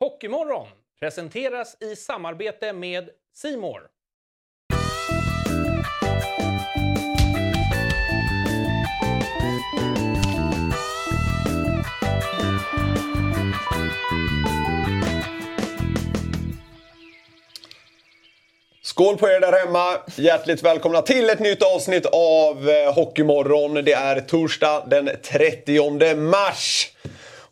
Hockeymorgon presenteras i samarbete med Simor. Skål på er där hemma! Hjärtligt välkomna till ett nytt avsnitt av eh, Hockeymorgon. Det är torsdag den 30 mars.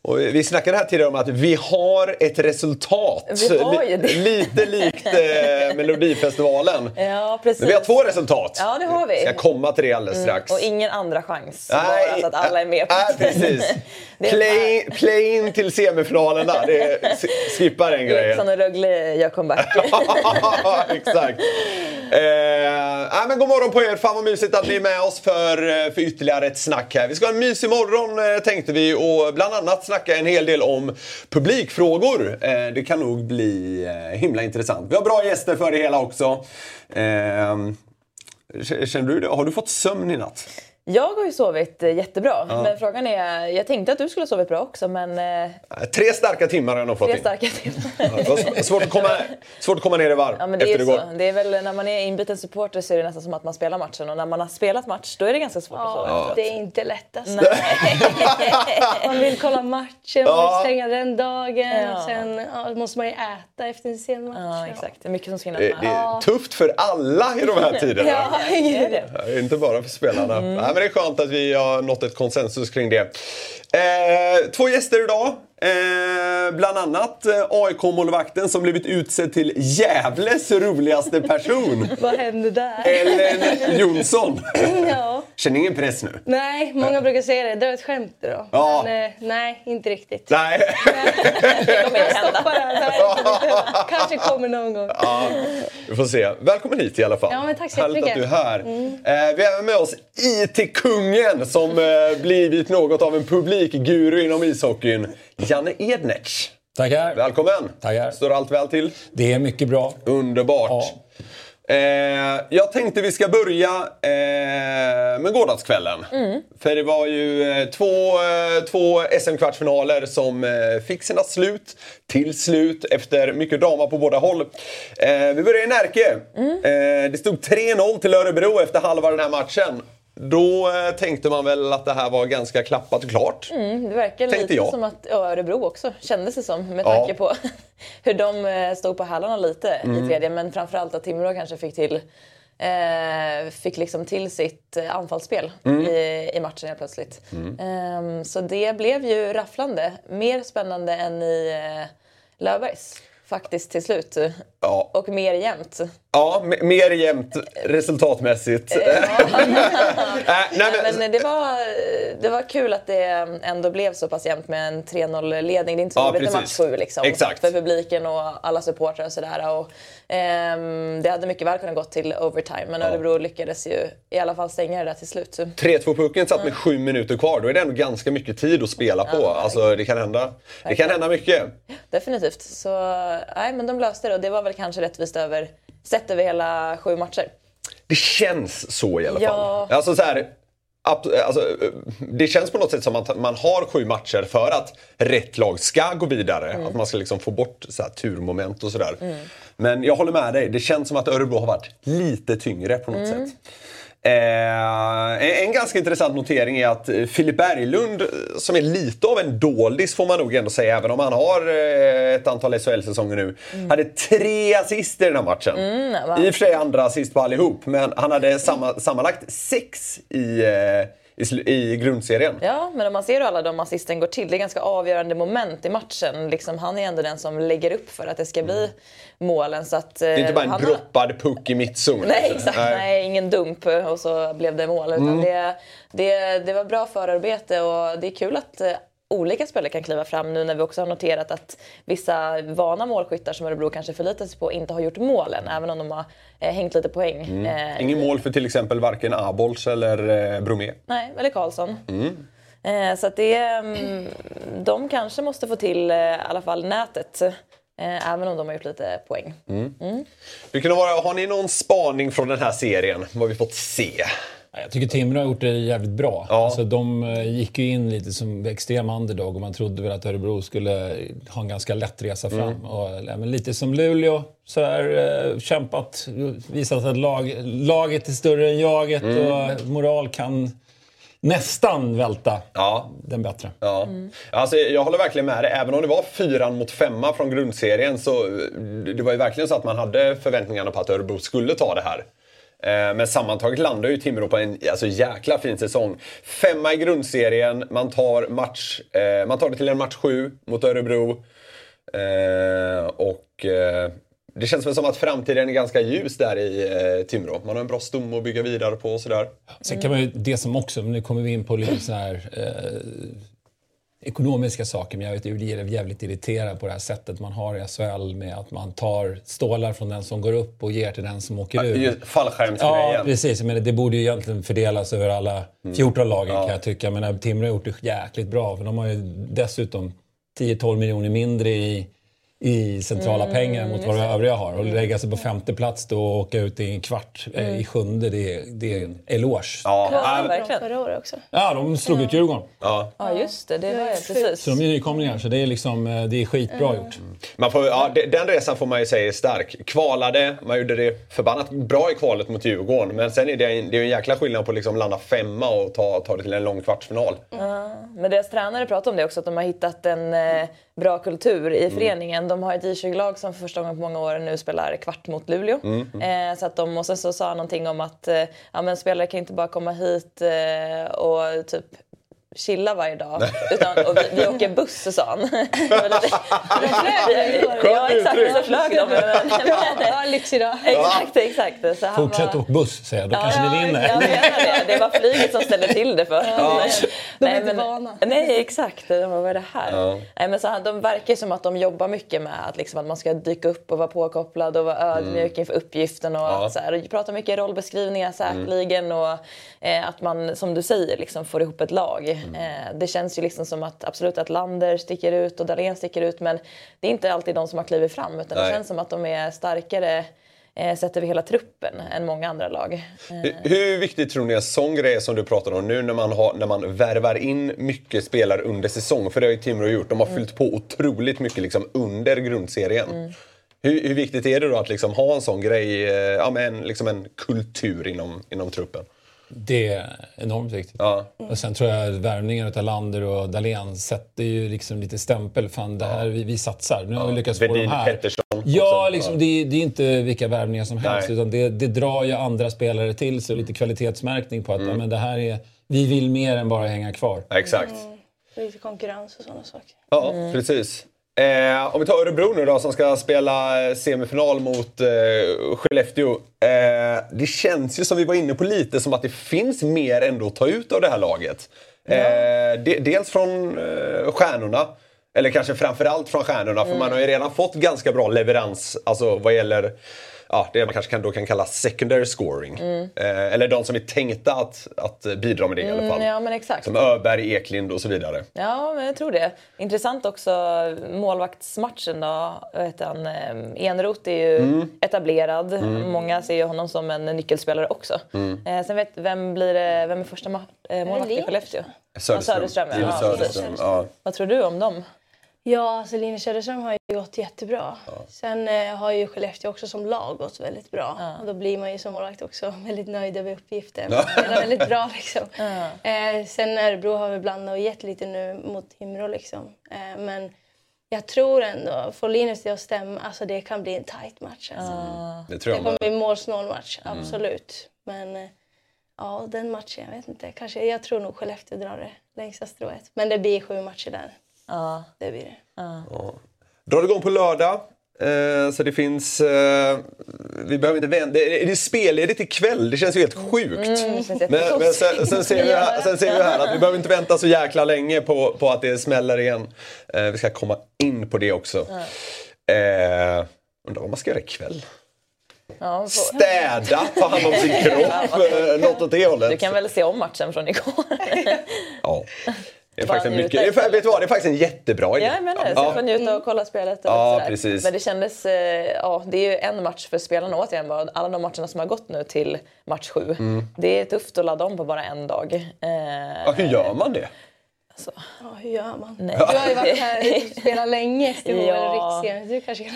Och vi snackade här tidigare om att vi har ett resultat. Vi har ju det. Lite likt eh, Melodifestivalen. Ja, precis. Men vi har två resultat. Ja, det har vi. Jag ska komma till det alldeles strax. Och ingen andra chans. bara så att alla är med på Nej, precis. Play, play in till semifinalen där. Det skippar den grejen. Eriksson och Rögle gör comeback. Exakt. Eh, nej, men god morgon på er. Fan vad mysigt att ni är med oss för, eh, för ytterligare ett snack här. Vi ska ha en mysig morgon eh, tänkte vi och bland annat snacka en hel del om publikfrågor. Eh, det kan nog bli eh, himla intressant. Vi har bra gäster för det hela också. Eh, känner du det? Har du fått sömn i natt? Jag har ju sovit eh, jättebra. Men frågan är, jag tänkte att du skulle ha sovit bra också men eh, Tre starka timmar har jag nog fått tre in. starka timmar. Det svårt, att komma, svårt att komma ner i varv Ja men det är efter ju igår. så. Det är väl när man är inbiten supporter så är det nästan som att man spelar matchen och när man har spelat match då är det ganska svårt att sova Ja, det är inte lättast. Nej. Man vill kolla matchen, man Ja. vill stänga den dagen. Ja. Sen ja, måste man ju äta efter en sen match. Ja exakt, det är mycket som ska hinnas Det, med. det är tufft för alla i de här tiderna. Ja, Det är det. Ja, Inte bara för spelarna. Mm. Men det är skönt att vi har nått ett konsensus kring det. Eh, två gäster idag. Eh, bland annat eh, AIK-målvakten som blivit utsedd till Gävles roligaste person. Vad hände där? Ellen Jonsson. Ja. Känner ingen press nu? Nej, många brukar säga det. Det var ett skämt då. Ja. Men eh, nej, inte riktigt. Nej. Det kommer inte hända. Kanske kommer någon gång. Ja, vi får se. Välkommen hit i alla fall. Ja, men tack så Härligt att. Mm. du är här. Eh, vi har även med oss IT-kungen som blivit något av en publikguru inom ishockeyn. Janne Ednertz. Tackar. Välkommen! Tackar. Står allt väl till? Det är mycket bra. Underbart! Eh, jag tänkte vi ska börja eh, med gårdagskvällen. Mm. För det var ju eh, två, eh, två SM-kvartsfinaler som eh, fick sina slut till slut efter mycket drama på båda håll. Eh, vi börjar i Närke. Mm. Eh, det stod 3-0 till Örebro efter halva den här matchen. Då eh, tänkte man väl att det här var ganska klappat och klart. Mm, det verkar Tänkte lite jag. som att ja, Örebro också kändes det som med Ja. tanke på hur de eh, stod på hälarna lite Mm. i tredje. Men framförallt att Timrå kanske fick till eh, fick liksom till sitt eh, anfallsspel Mm. i, i matchen helt plötsligt. Ehm, så det blev ju rafflande. Mer spännande än i eh, Löfbergs faktiskt till slut. Ja. Och mer jämnt. Ja, mer jämnt resultatmässigt. nej, men, Men det var, det var kul att det ändå blev så pass jämnt med en 3-0-ledning. Det är inte så Ja, roligt match precis. 7 liksom, Exakt. för publiken och alla supportrar och sådär. Och, ehm, det hade mycket väl kunnat gå till overtime, men Örebro lyckades ju i alla fall stänga det där till slut. 3-2-pucken satt med sju minuter kvar. Då är det ändå ganska mycket tid att spela på. Alltså, det kan hända, det kan hända mycket. Definitivt. Så nej, men de löste det och det var väl kanske rättvist över, sett över hela sju matcher. Det känns så i alla Ja. fall. Alltså, så här, alltså, det känns på något sätt som att man har sju matcher för att rätt lag ska gå vidare. Mm. Att man ska liksom få bort så här, turmoment och sådär. Men jag håller med dig. Det känns som att Örebro har varit lite tyngre på något Mm. sätt. Eh, en ganska intressant notering är att eh, Filip Berglund, eh, som är lite av en doldis får man nog ändå säga, även om han har eh, ett antal SHL-säsonger nu, hade tre assist i den här matchen. va? I och för sig andra assist på allihop, men han hade samma, sammanlagt sex i, eh, i, i grundserien. Ja, men om man ser hur alla de assisten går till, det är ganska avgörande moment i matchen. Liksom, han är ändå den som lägger upp för att det ska bli målen. Så att, Det är inte bara en han droppad puck i mittzon. Nej, exakt. Nej. ingen dump och så blev det mål. Utan det, det, det var bra förarbete och det är kul att eh, olika spelare kan kliva fram nu när vi också har noterat att vissa vana målskyttar som Örebro kanske förlitar sig på inte har gjort målen, även om de har eh, hängt lite poäng. Eh, Ingen mål för till exempel varken Abols eller eh, Bromé. Nej, eller Karlsson. Eh, så att det, mm, de kanske måste få till eh, i alla fall nätet. Eh, även om de har gjort lite poäng. Det kunde vara, har ni någon spaning från den här serien? Vad vi fått se? Jag tycker Timrå har gjort det jävligt bra. Ja. Alltså, de eh, gick ju in lite som extrem underdog och man trodde väl att Örebro skulle ha en ganska lätt resa fram. Mm. Och, men lite som Luleå, så här, eh, kämpat, visat att lag, laget är större än jaget Mm. och moral kan nästan välta Ja. den bättre. Ja. Alltså, jag håller verkligen med dig. Även om det var fyran mot femma från grundserien så det var ju verkligen så att man hade förväntningarna på att Örebro skulle ta det här. Eh, Men sammantaget landar ju Timrå på en alltså, jäkla fin säsong. Femma i grundserien, man tar, match, eh, man tar det till en match sju mot Örebro. Eh, och eh, det känns väl som att framtiden är ganska ljus där i eh, Timrå. Man har en bra stomme att bygga vidare på och sådär. Sen kan man ju, det som också, men nu kommer vi in på lite så här eh, ekonomiska saker, men jag vet, blir jävligt irriterad på det här sättet man har i SHL med att man tar stålar från den som går upp och ger till den som åker ur. Fallskärmsgrejen. Ja, precis. Menar, det borde ju egentligen fördelas över alla 14 lagen kan jag tycka. Men Timrå har gjort det jäkligt bra. För de har ju dessutom 10-12 miljoner mindre i, i centrala pengar mot vad de övriga har. Och lägga sig på femte plats då och åka ut i en kvart eh, i sjunde, det, är- det är en eloge. Ja, Ja, ja, verkligen. Förra året också. Ja, de slog ut Djurgården. ja. Ja, just det. Det var ju precis. Så de är nykomlingar, så det är, liksom, eh, det är skitbra gjort. Man får, ja, de- den resan får man ju säga är stark. Kvalade, man gjorde det förbannat bra i kvalet mot Djurgården. Men sen är det, en, det är en jäkla skillnad på att liksom landa femma och ta, ta det till en lång kvartsfinal. Men deras tränare pratar om det också, att de har hittat en eh, bra kultur i föreningen. De har ett J20-lag som för första gången på många år nu spelar kvart mot Luleå. Eh, så att de, och sen så sa han någonting om att eh, ja, men spelare kan inte bara komma hit eh, och typ chilla varje dag. Utan, och vi, vi åker buss, sa han. Ja, exakt. Så flög de. Men, men, Ja, lyxig dag. exakt, exakt. Så han Fortsätt var- åka buss, säger jag. Då kanske ni vinner. Jag menar det. Det var flyget som ställde till det för dem. De är inte vana. Nej, exakt. De bara, vad är det här? Nej, men så, de verkar som att de jobbar mycket med att, liksom, att man ska dyka upp och vara påkopplad och vara ödmjuk inför uppgiften. Och, att, så här, och pratar mycket rollbeskrivningar säkerligen. Och eh, att man, som du säger, liksom, får ihop ett lag. Eh, det känns ju liksom som att absolut att Lander sticker ut och Dahlén sticker ut. Men det är inte alltid de som har klivit fram. Utan Nej. det känns som att de är starkare eh, sett över hela truppen än många andra lag. Eh, Hur, hur viktigt tror ni en sån grej som du pratar om nu när man, har, när man värvar in mycket spelare under säsong? För det har ju Timrå gjort. De har fyllt på otroligt mycket liksom under grundserien. Hur, hur viktigt är det då att liksom ha en sån grej, eh, ja, men liksom en kultur inom, inom truppen? Det är enormt viktigt. Ja. Och sen tror jag att värvningen av Lander och Dahlén sätter ju liksom lite stämpel. Fan, det här, vi, vi satsar. Nu har vi lyckats få de här. Pettersson Ja, liksom, det, är- det är inte vilka värvningar som helst. Nej. Utan det, det drar ju andra spelare till sig. Lite kvalitetsmärkning på att Mm. men det här är, vi vill mer än bara hänga kvar. Ja, Exakt. Lite konkurrens och sådana saker. Ja, precis. Eh, om vi tar Örebro nu då som ska spela eh, semifinal mot eh, Skellefteå. Eh, det känns ju som vi var inne på lite som att det finns mer ändå att ta ut av det här laget. Eh, de, dels från eh, stjärnorna. Eller kanske framförallt från stjärnorna för man har ju redan fått ganska bra leverans alltså vad gäller ja, det man kanske kan, då kan kalla secondary scoring. Eh, eller de som är tänkta att, att bidra med det i alla fall. Mm, ja, men exakt. Som Öberg, Eklind och så vidare. Ja, men jag tror det. Intressant också målvaktsmatchen då. Han? Eh, Enroth är ju Mm. etablerad. Många ser ju honom som en nyckelspelare också. Mm. Eh, sen vet vem blir det, vem är första ma- eh, målvakt i? Skellefteå? Söderström. Söderström, ja. Söderström. Ja. Vad tror du om dem? Ja, alltså Linus Söderström har ju gått jättebra. Sen eh, har ju Skellefteå också som lag gått väldigt bra. Och då blir man ju som målvakt också väldigt nöjd över uppgiften. Ja. Spelar väldigt bra liksom. Eh, sen Örebro har väl blandat och gett lite nu mot Timrå liksom. Eh, men jag tror ändå, får Linus det att stämma, alltså det kan bli en tight match. Alltså. Det tror Det jag kommer med. bli en målsnål match, Mm. absolut. Men eh, ja, den matchen, jag vet inte. Kanske, jag tror nog Skellefteå drar det längsta strået. Men det blir sju matcher där. Ja. Det blir det. Drar igång på lördag. Eh, så det finns... Eh, vi behöver inte vänta. Det är det är spelledigt ikväll. Det känns ju helt sjukt. Det känns Men, men sen, sen, ser vi här, sen ser vi här att vi behöver inte vänta så jäkla länge på, på att det smäller igen. Eh, vi ska komma in på det också. Eh, undrar vad man ska göra ikväll? Ja, Städa, ta hand om sin kropp. eh, Något åt det hållet. Du kan väl se om matchen från igår? Ja. Det är faktiskt mycket, det är, vet du vad, det är faktiskt en jättebra idé. Ja, jag menar det. Så Ja. jag får njuta och kolla spelet. Och Ja, precis. Men det kändes, eh, ja det är ju en match för spelarna återigen. bara. Alla de matcherna som har gått nu till match sju. Mm. Det är tufft att ladda om på bara en dag. Eh, Ja, hur gör man det? Ja, hur gör man? Nej. Du har ju varit här och spelat länge, Ja. Du kanske kan...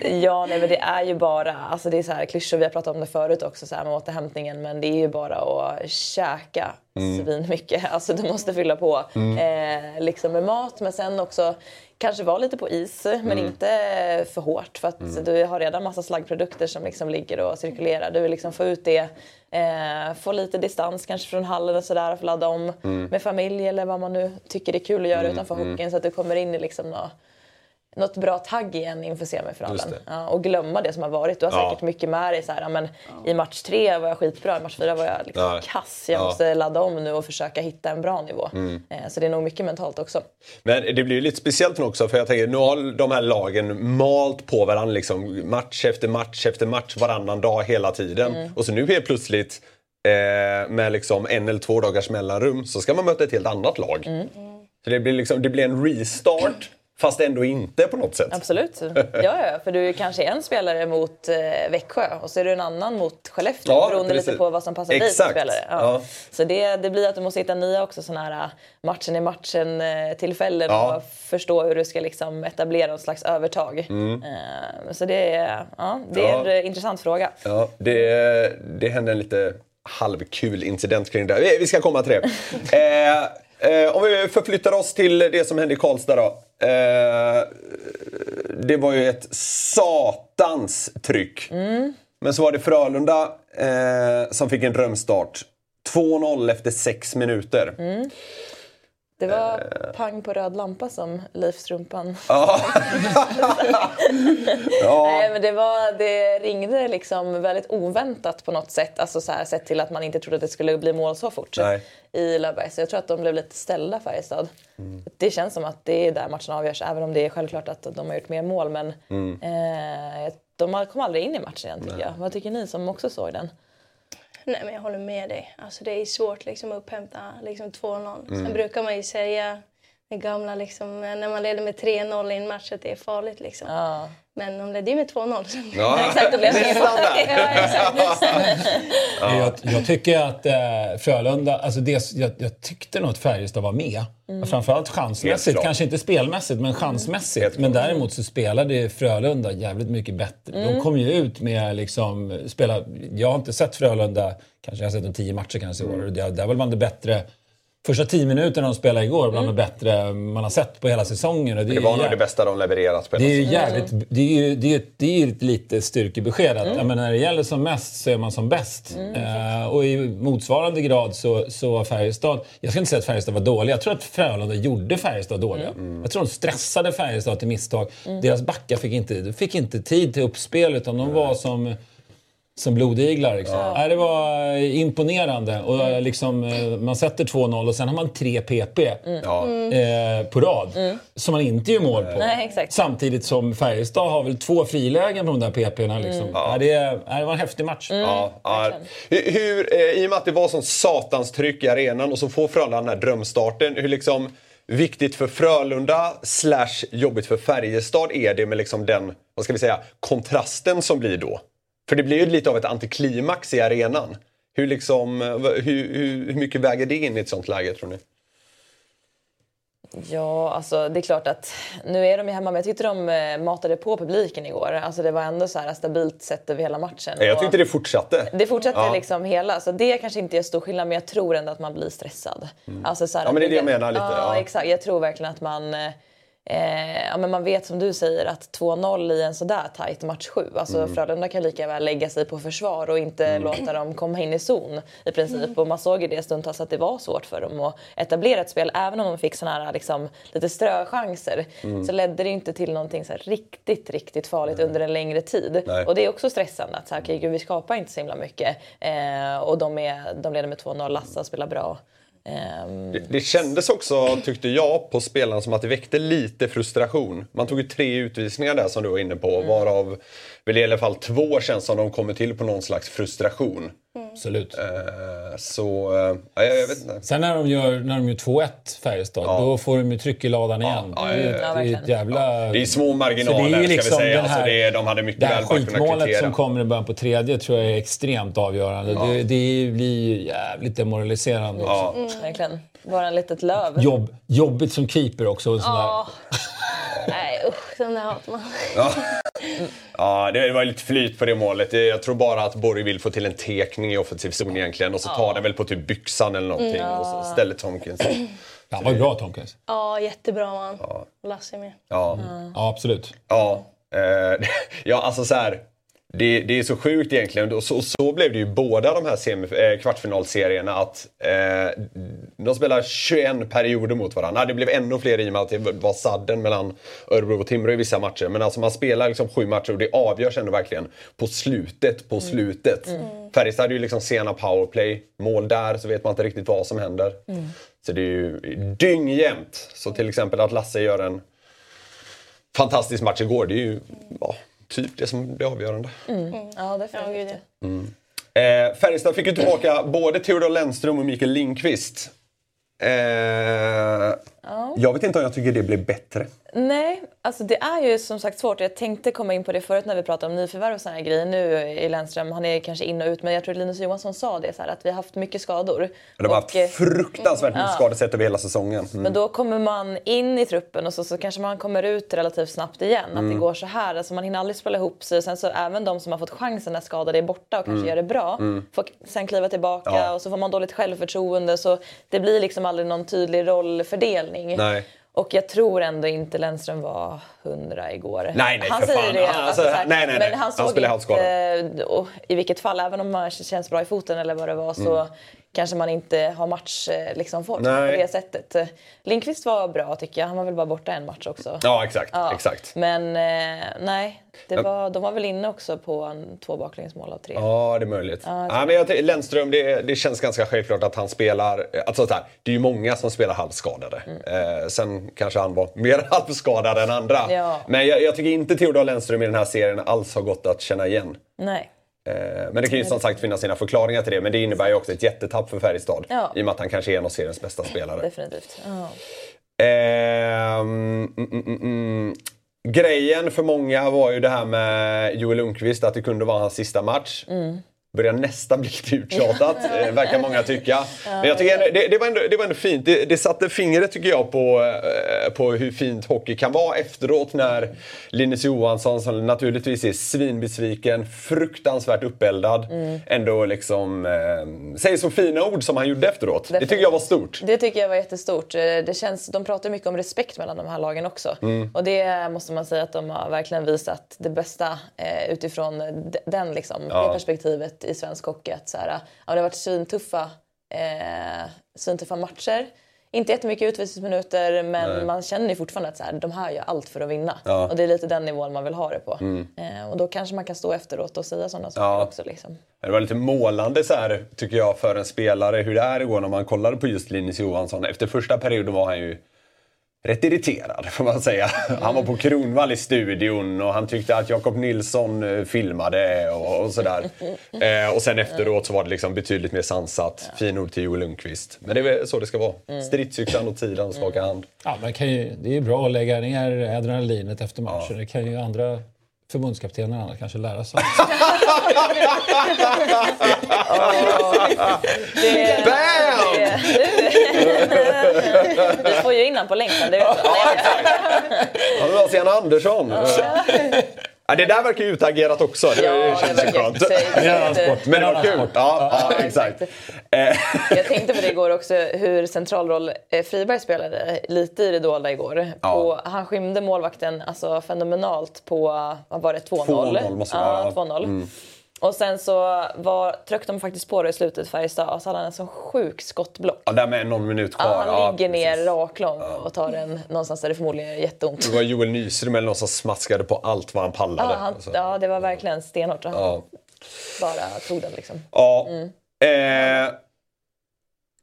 Ja, nej, men det är ju bara, alltså det är så här klyschor, vi har pratat om det förut också så här med återhämtningen, men det är ju bara att käka Mm. svin mycket. Alltså du måste fylla på eh, liksom med mat, men sen också kanske vara lite på is, men Mm. inte för hårt för att du har redan massa slaggprodukter som liksom ligger och cirkulerar. Du vill liksom få ut det, eh, få lite distans kanske från hallen och sådär, få ladda om Mm. med familj eller vad man nu tycker är kul att göra utanför hockeyn så att du kommer in i liksom nå- något bra tagg igen inför semifinalen. Ja, och glömma det som har varit. Du har Ja. säkert mycket med dig. Så här, ja, men I match tre var jag skitbra, i match fyra var jag liksom Ja. kass. Jag Ja. måste ladda om nu och försöka hitta en bra nivå. Eh, Så det är nog mycket mentalt också. Men det blir ju lite speciellt nu också för jag tänker nu har de här lagen malt på varandra liksom match efter match efter match varannan dag hela tiden. Mm. Och så nu helt plötsligt eh, med liksom en eller två dagars mellanrum så ska man möta ett helt annat lag. Mm. Så det blir, liksom, det blir en restart fast ändå inte på något sätt. Absolut. Ja, ja, för du är kanske en spelare mot eh, Växjö och så är du en annan mot Skellefteå Ja, beroende precis. lite på vad som passar dig som Exakt. spelare. Ja. Ja. Så det, det blir att du måste hitta nya också sådana här eh, matchen i matchen tillfällen Ja. och förstå hur du ska liksom etablera något slags övertag. Eh, Så det är, ja, det är Mm. En intressant fråga. Ja, det, det hände en lite halvkul incident kring det. Vi- Vi ska komma till det. eh, eh, om vi förflyttar oss till det som hände i Karlstad då. Eh, det var ju ett satans tryck. Men så var det Frölunda eh, som fick en drömstart. 2-0 efter 6 minuter. Det var Eh. pang på röd lampa som Leif Strumpan. Ja. ja. Nej, men det, var, det ringde liksom väldigt oväntat på något sätt. Alltså så här, sett till att man inte trodde att det skulle bli mål så fort Nej. i Löfberg. Så jag tror att de blev lite ställda Färjestad. Det känns som att det är där matchen avgörs. Även om det är självklart att de har gjort mer mål. Men eh, de kom aldrig in i matchen igen tycker jag. Vad tycker ni som också såg den? Nej men jag håller med dig. Alltså det är svårt liksom att upphämta liksom 2-0. Mm. Sen brukar man ju säga det gamla liksom, när man leder med 3-0 i en match att det är farligt liksom. Ja. Men de ledde ju med 2-0. så- Ja. Exakt, Nästan där. ja, exakt. Jag, jag tycker att eh, Frölunda, alltså det, jag, jag tyckte nog att Färjestad var med. Mm. Framförallt chansmässigt, kanske inte spelmässigt men chansmässigt. Helt Men däremot så spelade Frölunda jävligt mycket bättre. Mm. De kom ju ut med liksom, spela, jag har inte sett Frölunda, kanske jag har sett dem tio matcher kanske i år. Och det- Där var man det bättre. Första tio minuterna de spelade igår bland det bättre man har sett på hela säsongen. Och det, Det var nog det bästa de levererat på det är ju jävligt, det är ju, det är, ju- det är ju ett lite styrkebesked att ja, men när det gäller som mest så är man som bäst. Eh, och i motsvarande grad så, så Färjestad, jag ska inte säga att Färjestad var dåliga, jag tror att Frölunda gjorde Färjestad dåliga. Jag tror de stressade Färjestad till misstag. Deras backar fick inte, fick inte tid till uppspel utan de var som som blodiglar. Liksom. Nej, det var imponerande. Och eh, liksom, eh, man sätter 2-0 och sen har man tre PP Ja. eh, på rad som man inte gör mål på. Nej, exakt. Samtidigt som Färjestad har väl två frilägen på de där PP'na. Liksom. Ja. det, det var en häftig match. Ja, ja. Hur, hur, eh, I och med att det var sån satans tryck i arenan och så får Frölunda den här drömstarten. Hur liksom viktigt för Frölunda slash jobbigt för Färjestad är det med liksom den, vad ska vi säga, kontrasten som blir då? För det blir ju lite av ett antiklimax i arenan. Hur, liksom, eh, hur, hur, mycket väger det in i ett sånt läge tror ni? Ja, alltså det är klart att nu är de ju hemma, men jag tyckte de eh, matade på publiken igår. Alltså det var ändå så här stabilt sett över hela matchen. Jag tyckte det fortsatte. det fortsätter Ja. liksom hela, så det kanske inte är stor skillnad, men jag tror ändå att man blir stressad. Alltså så här, Mm. Ja, men det är det jag menar lite, Ja, ja. exakt. Jag tror verkligen att man eh, ja, men man vet som du säger att 2-0 i en sådär tajt match 7. Alltså Mm. Frölunda kan lika väl lägga sig på försvar och inte låta dem komma in i zon i princip. Och man såg ju det stundtals att det var svårt för dem att etablera ett spel. Även om de fick såna här liksom, lite ströchanser Mm. så ledde det inte till någonting så riktigt, riktigt farligt under en längre tid. Nej. Och det är också stressande att så här, okay, gud, vi skapar inte så himla mycket. Eh, och de, är, de leder med 2-0, Lassa spelar bra. Ehm, Det, det kändes också, tyckte jag, på spelarna som att det väckte lite frustration. Man tog ju tre utvisningar där som du var inne på, varav väl i alla fall två känns som de kommer till på någon slags frustration. Absolut. Eh, så, eh, ja, jag, jag vet inte. Sen när de gör, när de gör 2-1 Färjestad, då får de ju tryck i ladan igen. ja, det, är- ja, det är ett jävla... Det är små marginaler Så det är ju ska liksom vi säga. den här- alltså, det är, de hade mycket Det här väl bara kunnat skitmålet kvittera. som kommer i början på tredje tror jag är extremt avgörande. Det, det blir ju jävligt demoraliserande också. Ja. Verkligen. Bara en litet löv. Jobb, jobbigt som keeper också. En sån där. Ja. Nej usch, sån där hatar man. Ja, det var lite flyt på det målet. Jag tror bara att Borg vill få till en tekning i offensiv zon egentligen och så tar den väl på typ byxan eller någonting och så ställer Tomkins. Han var bra Tomkins. Ja, jättebra man. Lasse med. Ja. Ja, absolut. Ja, eh, ja alltså så här. Det, det är så sjukt egentligen. Och så, så blev det ju båda de här semif- eh, kvartsfinalserierna. Att eh, de spelar 21 perioder mot varandra. Det blev ännu fler i och med att det var sadden mellan Örebro och Timrå i vissa matcher. Men alltså man spelar liksom sju matcher och det avgörs ändå verkligen på slutet, på slutet. Färjestad hade ju liksom sena powerplay. Mål där så vet man inte riktigt vad som händer. Så det är ju dyngjämnt. Så till exempel att Lasse gör en fantastisk match igår. Det är ju ja, typ det som blir avgörande. Ja, Ja, definitivt. ja. Eh, Färjestad fick ju tillbaka både Theodor Lennström och Mikael Lindqvist. Eh, Jag vet inte om jag tycker det blev bättre. Nej, alltså det är ju som sagt svårt. Jag tänkte komma in på det förut när vi pratade om nyförvärv och såna här grejer. Nu i Lennström, han är kanske in och ut, men jag tror Linus Johansson sa det så här, att vi har haft mycket skador. De har Och, eh, haft fruktansvärt mycket skadesätt över hela säsongen. Mm. Men då kommer man in i truppen och så, så kanske man kommer ut relativt snabbt igen. Att Mm. det går så här. Alltså man hinner aldrig spela ihop sig. Sen så även de som har fått chansen när skadade är borta och kanske gör det bra får sen kliva tillbaka Mm. Ja. och så får man dåligt självförtroende. Så det blir liksom aldrig någon tydlig rollfördelning. Nej. Och jag tror ändå inte Lennström var hundra igår. Nej, nej, han säger fan. det. Han- Alltså, alltså, nej, nej, nej. Men han Han såg spelar inte, och I vilket fall, även om man känns bra i foten eller vad det var så Mm. Kanske man inte har matchform liksom, form Nej. på det sättet. Lindqvist var bra tycker jag. Han var väl bara borta en match också. Ja, exakt. Ja. exakt. Men eh, nej, det var, de var väl inne också på en, två baklängesmål av tre. Ja, det är möjligt. Ja, men jag, ty- Lennström, det, det känns ganska självklart att han spelar... Alltså, så här, det är ju många som spelar halvskadade. Eh, sen kanske han var mer halvskadad än andra. Ja. Men jag, jag tycker inte Theodor Lennström i den här serien alls har gått att känna igen. Nej. Eh, Men det kan ju som sagt finnas sina förklaringar till det. Men det innebär ju också ett jättetapp för Färjestad. Ja. I och med att han kanske är en av seriens bästa spelare. Definitivt. Ehm, mm, mm, mm. Grejen för många var ju det här med Joel Lundqvist, att det kunde vara hans sista match. Börjar nästan bli lite uttjatat, eh, verkar många tycka. Men jag tycker det, det, var ändå, det var ändå fint. Det, det satte fingret tycker jag på, eh, på hur fint hockey kan vara efteråt när Linus Johansson, som naturligtvis är svinbesviken, fruktansvärt uppeldad, ändå liksom eh, säger så fina ord som han gjorde efteråt. Det tycker jag var stort. Det tycker jag var jättestort. Eh, Det känns, de pratar mycket om respekt mellan de här lagen också. Mm. Och det måste man säga att de har verkligen visat det bästa eh, utifrån den, liksom, Ja. det perspektivet i svensk hockey. Att så här, ja, det har varit svintuffa, eh, svintuffa matcher. Inte jättemycket utvisningsminuter men man känner ju fortfarande att så här, de här gör allt för att vinna. Ja. Mm. Och det är lite den nivån man vill ha det på. Eh, och då kanske man kan stå efteråt och säga sådana saker Ja. också. Liksom. Det var lite målande så här, tycker jag för en spelare hur det är igår när man kollade på just Linus Johansson. Efter första perioden var han ju rätt irriterad får man säga. Han var på Kronvall i studion och han tyckte att Jakob Nilsson eh, filmade och, och sådär. Eh, och sen efteråt så var det liksom betydligt mer sansat. Fin ord till Joel Lundqvist. Men det är väl så det ska vara. Stridsyxan åt sidan och skaka hand. Ja, man kan ju, det är ju bra att lägga ner adrenalinet efter matchen. Det kan ju andra förbundskaptener och andra kanske lära sig. Det, Bam! det, vi får ju in han på längden, det vet. Ja, Stian Andersson. Ja, det där verkar ju utagerat också. Det Ja, känns det ju skönt. Men det var kul. Ja, ja, exakt. Eh, Jag tänkte på det igår också, hur central roll eh, Friberg spelade lite i det dolda igår. Ja. På, han skymde målvakten alltså, fenomenalt på, vad var det, 2-0? 2-0 måste det vara, ja, ja. 2-0. Och sen så var, tryckte de faktiskt på det i slutet, Färjestad, och så hade han en sån sjuk skottblock. ja, där med någon minut kvar. Ja, han Ja, ligger ner precis. raklång och tar den någonstans där det förmodligen gör jätteont. Det var Joel Nyström eller någon som smaskade på allt vad han pallade. Ja, han, Alltså. ja, det var verkligen stenhårt. Han Ja. bara tog den liksom. Ja. Eh,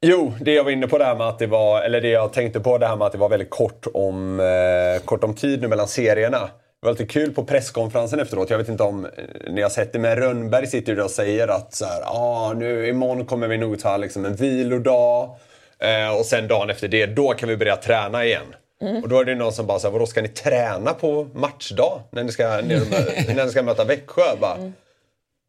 jo, det jag var inne på där med att det var, eller det jag tänkte på det här med att det var väldigt kort om, eh, kort om tid nu mellan serierna. Det var lite kul på presskonferensen efteråt. Jag vet inte om eh, ni har sett det, men Rönnberg sitter ju och säger att så här, ah, nu imorgon kommer vi nog ta liksom en vilodag. Eh, och sen dagen efter det, då kan vi börja träna igen. Och då är det någon som bara vadå ska ni träna på matchdag? När ni ska, när, när ni ska möta Växjö? Bara,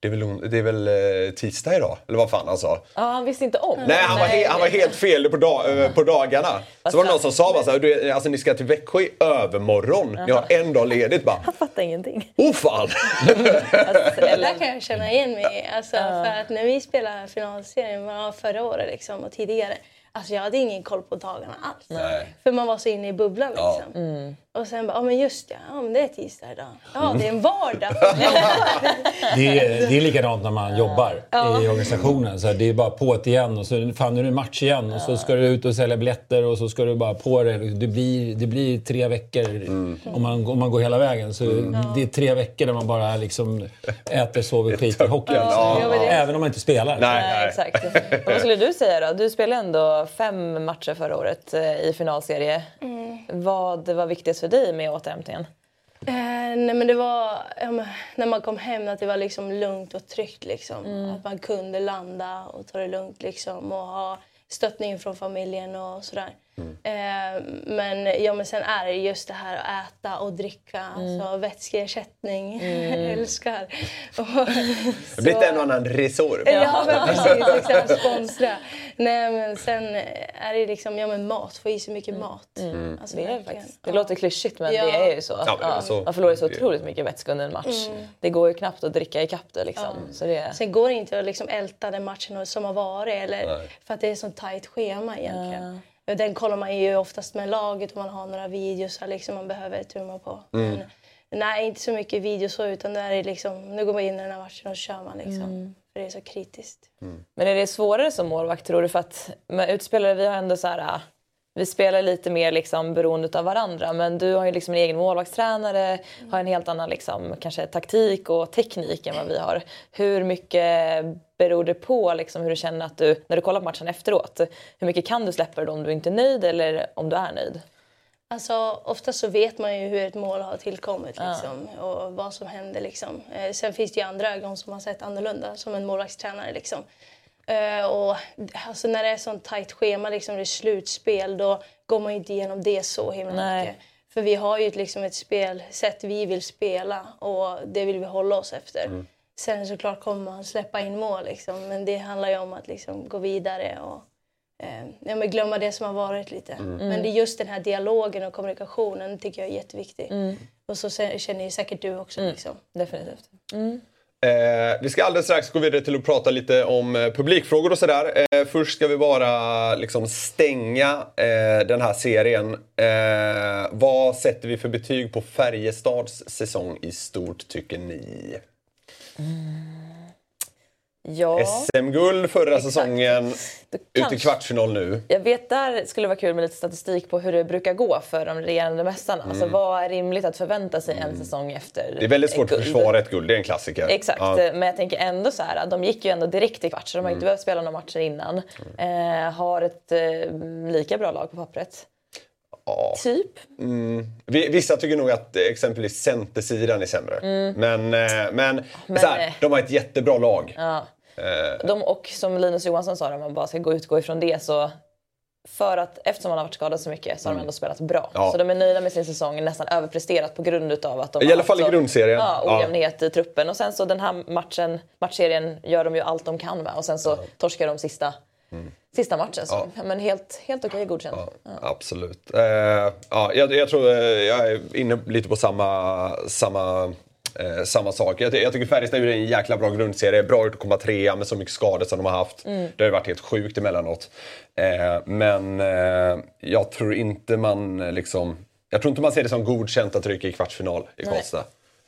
det är väl, det är väl eh, tisdag idag? Eller vad fan han sa. Ja, han visste inte om. Nej, han var, he- han var helt fel på, dag, eh, på dagarna. Så var det någon som sa bara så här, du, alltså, ni ska till Växjö i övermorgon. Ni har en dag ledigt. Bara, Han fattar ingenting. oh fan! Alltså, där kan jag känna igen mig. Alltså, För att när vi spelade finalserien förra året liksom, och tidigare. Alltså jag hade ingen koll på dagarna alls. Nej. För man var så inne i bubblan liksom. Och sen bara, ja men just det, ja men det är tisdag idag. Ja det är en vardag. Det är, det är likadant när man jobbar i organisationen. Så här, det är bara på ett igen och så fan nu är det match igen och så ska du ut och sälja biljetter och så ska du bara på det. Det blir, det blir tre veckor om, man, om man går hela vägen. Så Det är tre veckor där man bara liksom äter, sover, skiter hockey. Ja, ja, det- Även om man inte spelar. Nej, nej, nej. exakt. Och vad skulle du säga då? Du spelade ändå fem matcher förra året eh, i finalserie. Vad var viktigast för dig med återhämtningen? Eh, nej men det var men, när man kom hem att det var liksom lugnt och tryggt. Liksom. Mm. Att man kunde landa och ta det lugnt liksom, och ha stöttning från familjen och sådär. Mm. Eh, men, ja, men sen är det just det här att äta och dricka, Mm. alltså vätskeersättning. älskar. Och, Det blivit en och annan resor. Ja, men precis. Liksom, sponsra. Nej, men sen är det liksom, ja men mat, få i sig mycket mat. Alltså, Det, är verkligen. faktiskt, det Ja. låter klyschigt men Ja. det är ju så. Ja, det Ja, så. Man förlorar så otroligt mycket vätska under en match. Det går ju knappt att dricka ikapp det liksom. Så det, Sen går det inte att liksom älta den matchen som har varit eller, Nej. för att det är så tajt schema egentligen. Den kollar man ju oftast med laget om man har några videos liksom man behöver tumma på. Men, nej, inte så mycket videos så utan det är liksom, nu går man in i den här matchen och kör man liksom. För det är så kritiskt. Men är det svårare som målvakt tror du? För att med utspelare, vi har ändå så här... Vi spelar lite mer liksom beroende av varandra men du har ju liksom en egen målvaktstränare, har en helt annan liksom, kanske taktik och teknik än vad vi har. Hur mycket beror det på liksom, hur du känner att du, när du kollar på matchen efteråt, hur mycket kan du släppa det om du inte är nöjd eller om du är nöjd? Alltså, ofta så vet man ju hur ett mål har tillkommit liksom, och vad som händer. Liksom. Eh, sen finns det ju andra ögon som har sett annorlunda, som en målvaktstränare. Liksom. Eh, och, alltså, när det är sånt tajt schema, liksom, det är slutspel, då går man ju inte igenom det så himla Nej. mycket. För vi har ju ett, liksom, ett spelsätt vi vill spela och det vill vi hålla oss efter. Sen såklart kommer man släppa in mål, liksom, men det handlar ju om att liksom, gå vidare och eh, ja, men glömma det som har varit lite. Men det är just den här dialogen och kommunikationen tycker jag är jätteviktig. Och så känner ju säkert du också. Liksom. Definitivt. Eh, vi ska alldeles strax gå vidare till att prata lite om eh, publikfrågor och sådär. Eh, först ska vi bara liksom stänga eh, den här serien. Eh, vad sätter vi för betyg på Färjestads säsong i stort tycker ni? Mm. Ja. SM-guld förra Exakt. säsongen, ut i kvartsfinal nu. Jag vet, där skulle det vara kul med lite statistik på hur det brukar gå för de regerande mästarna. Alltså, vad är rimligt att förvänta sig en säsong efter Mm. Det är väldigt svårt att försvara ett guld, det är en klassiker. Exakt, Ja. men jag tänker ändå så här, de gick ju ändå direkt till kvart så de har Mm. inte behövt spela några matcher innan. Eh, har ett eh, lika bra lag på pappret. Ja. Typ. Vi- Vissa tycker nog att exempelvis centersidan är sämre. Men, eh, men, Mm. Men, så här, eh, de har ett jättebra lag. Ja. Eh, De, och som Linus Johansson sa, om man bara ska gå utgå ifrån det så för att eftersom man har varit skadad så mycket så har de ändå spelat bra. Mm. Ja. Så de är nöjda med sin säsong, nästan överpresterat på grund utav att de I har alla fall i grundserien. Ja, Ja. ojämnhet i truppen. Och sen så den här matchen, matchserien gör de ju allt de kan med. Och sen så torskar de sista, sista matchen. Så, ja. men helt, helt okej godkänt. Ja, Absolut. Eh, ja, jag, jag tror eh, jag är inne lite på samma, samma, eh, samma sak. Jag, jag tycker Färjestad gjorde en jäkla bra grundserie. Bra gjort att komma trea med så mycket skador som de har haft. Det har ju varit helt sjukt emellanåt. Eh, men eh, jag tror inte man eh, liksom... Jag tror inte man ser det som godkänt att rycka i kvartsfinal i. Karlstad.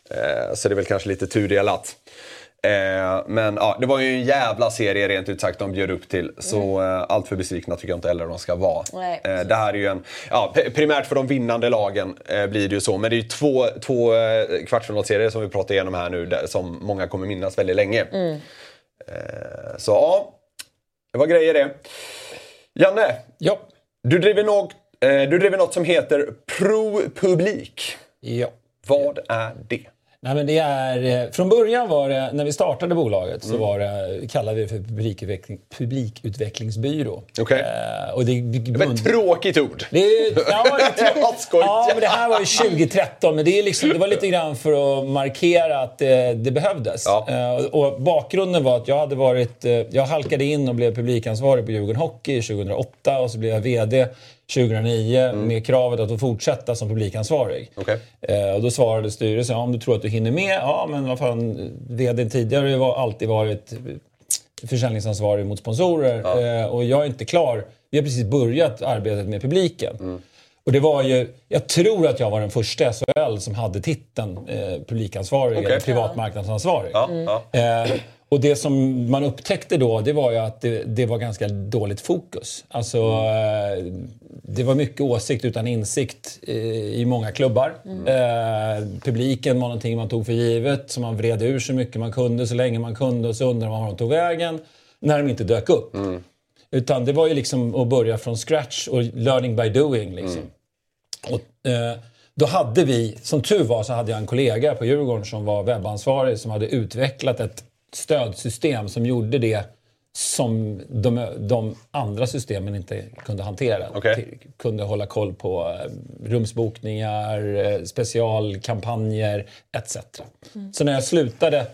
Eh, så det är väl kanske lite tudelat. Eh, men ja, det var ju en jävla serie rent ut sagt de bjöd upp till. Så eh, allt för besvikna tycker jag inte heller de ska vara. Nej, eh, det här är ju en, ja, primärt för de vinnande lagen eh, blir det ju så. Men det är ju två, två eh, kvartsfinalserier som vi pratar igenom här nu där, som många kommer minnas väldigt länge. Eh, så ja, det var grejer det. Janne, Ja. du driver, något, eh, du driver något som heter Pro Publik. Ja. Vad är det? Nej, men det är, eh, från början var det, när vi startade bolaget, så var det, kallade vi det för publikutveckling, publikutvecklingsbyrå. Okej. Eh, och det, Det var ett tråkigt ord. det är, ja, det, Jag skojar. ja, men det här var ju 2013, men det, är liksom, det var lite grann för att markera att det, det behövdes. Ja. Eh, och, och bakgrunden var att jag hade varit, eh, jag halkade in och blev publikansvarig på Djurgården Hockey 2008 och så blev jag VD 2009 med kravet att få fortsätta som publikansvarig. Okej. Eh, och då svarade styrelsen, ja, om du tror att du hinner med, ja men vad fan, VD tidigare har alltid varit försäljningsansvarig mot sponsorer eh, och jag är inte klar. Vi har precis börjat arbetet med publiken. Mm. Och det var ju, jag tror att jag var den första SHL som hade titeln eh, publikansvarig Okej. eller privatmarknadsansvarig. Ja, ja. Eh, och det som man upptäckte då, det var ju att det, det var ganska dåligt fokus. Alltså, eh, det var mycket åsikt utan insikt eh, i många klubbar. Eh, publiken var någonting man tog för givet, som man vred ur så mycket man kunde, så länge man kunde och så undrade man var de tog vägen när de inte dök upp. Utan det var ju liksom att börja från scratch och learning by doing. Liksom. Och, eh, då hade vi, som tur var så hade jag en kollega på Djurgården som var webbansvarig som hade utvecklat ett stödsystem som gjorde det som de, de andra systemen inte kunde hantera. Till- Kunde hålla koll på eh, rumsbokningar, eh, specialkampanjer etc. Så när jag slutade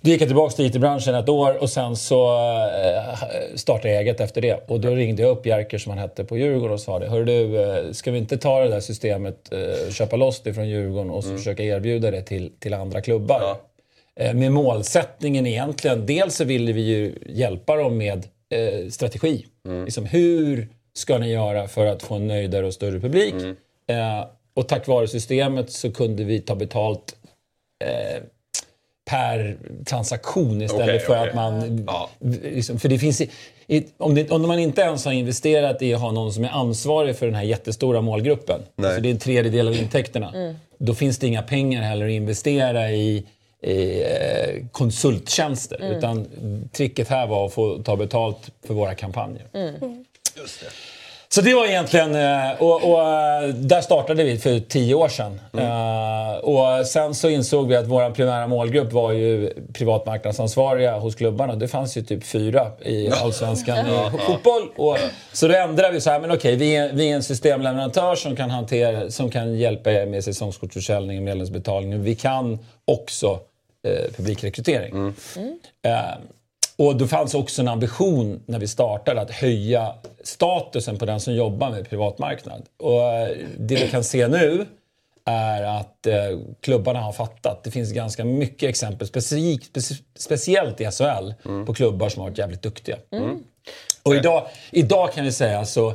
då gick jag tillbaka till IT-branschen ett år och sen så eh, startade jag eget efter det. Och då ringde jag upp Jerker som han hette på Djurgården och sa det. Hör du, ska vi inte ta det där systemet, köpa loss det från Djurgården och så försöka erbjuda det till, till andra klubbar? Eh, Med målsättningen egentligen, dels så ville vi ju hjälpa dem med eh, strategi. Liksom, hur ska ni göra för att få en nöjdare och större publik? Eh, och tack vare systemet så kunde vi ta betalt eh, per transaktion istället Okej, för okej. att man... Ja. Liksom, för det finns... i- I, om, det, om man inte ens har investerat i att ha någon som är ansvarig för den här jättestora målgruppen, alltså det är en tredjedel av intäkterna, då finns det inga pengar heller att investera i, i eh, konsulttjänster. Utan tricket här var att få ta betalt för våra kampanjer. Så det var egentligen, eh, och, och eh, där startade vi för tio år sedan. Eh, Och sen så insåg vi att vår primära målgrupp var ju privatmarknadsansvariga hos klubbarna. Det fanns ju typ fyra i Allsvenskan i fotboll. Och, så då ändrade vi så här, men okej, vi, är, vi är en systemleverantör som kan, hantera, som kan hjälpa er med säsongskortsförsäljning och medlemsbetalning. Vi kan också eh, publikrekrytering. Eh, och det fanns också en ambition när vi startade att höja statusen på den som jobbar med privatmarknad. Och eh, det vi kan se nu är att eh, klubbarna har fattat. Det finns ganska mycket exempel, specifikt, speci- speciellt i SHL, på klubbar som har varit jävligt duktiga. Och idag, idag kan vi säga så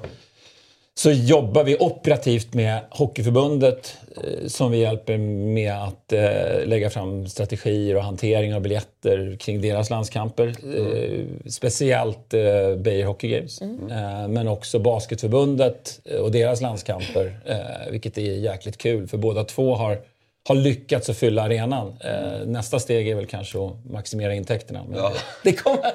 så jobbar vi operativt med Hockeyförbundet eh, som vi hjälper med att eh, lägga fram strategier och hantering av biljetter kring deras landskamper. Eh, speciellt eh, Beijer Hockey Games. Eh, men också Basketförbundet och deras landskamper. Vilket är jäkligt kul för båda två har, har lyckats att fylla arenan. Eh, nästa steg är väl kanske att maximera intäkterna. Men det, det kommer.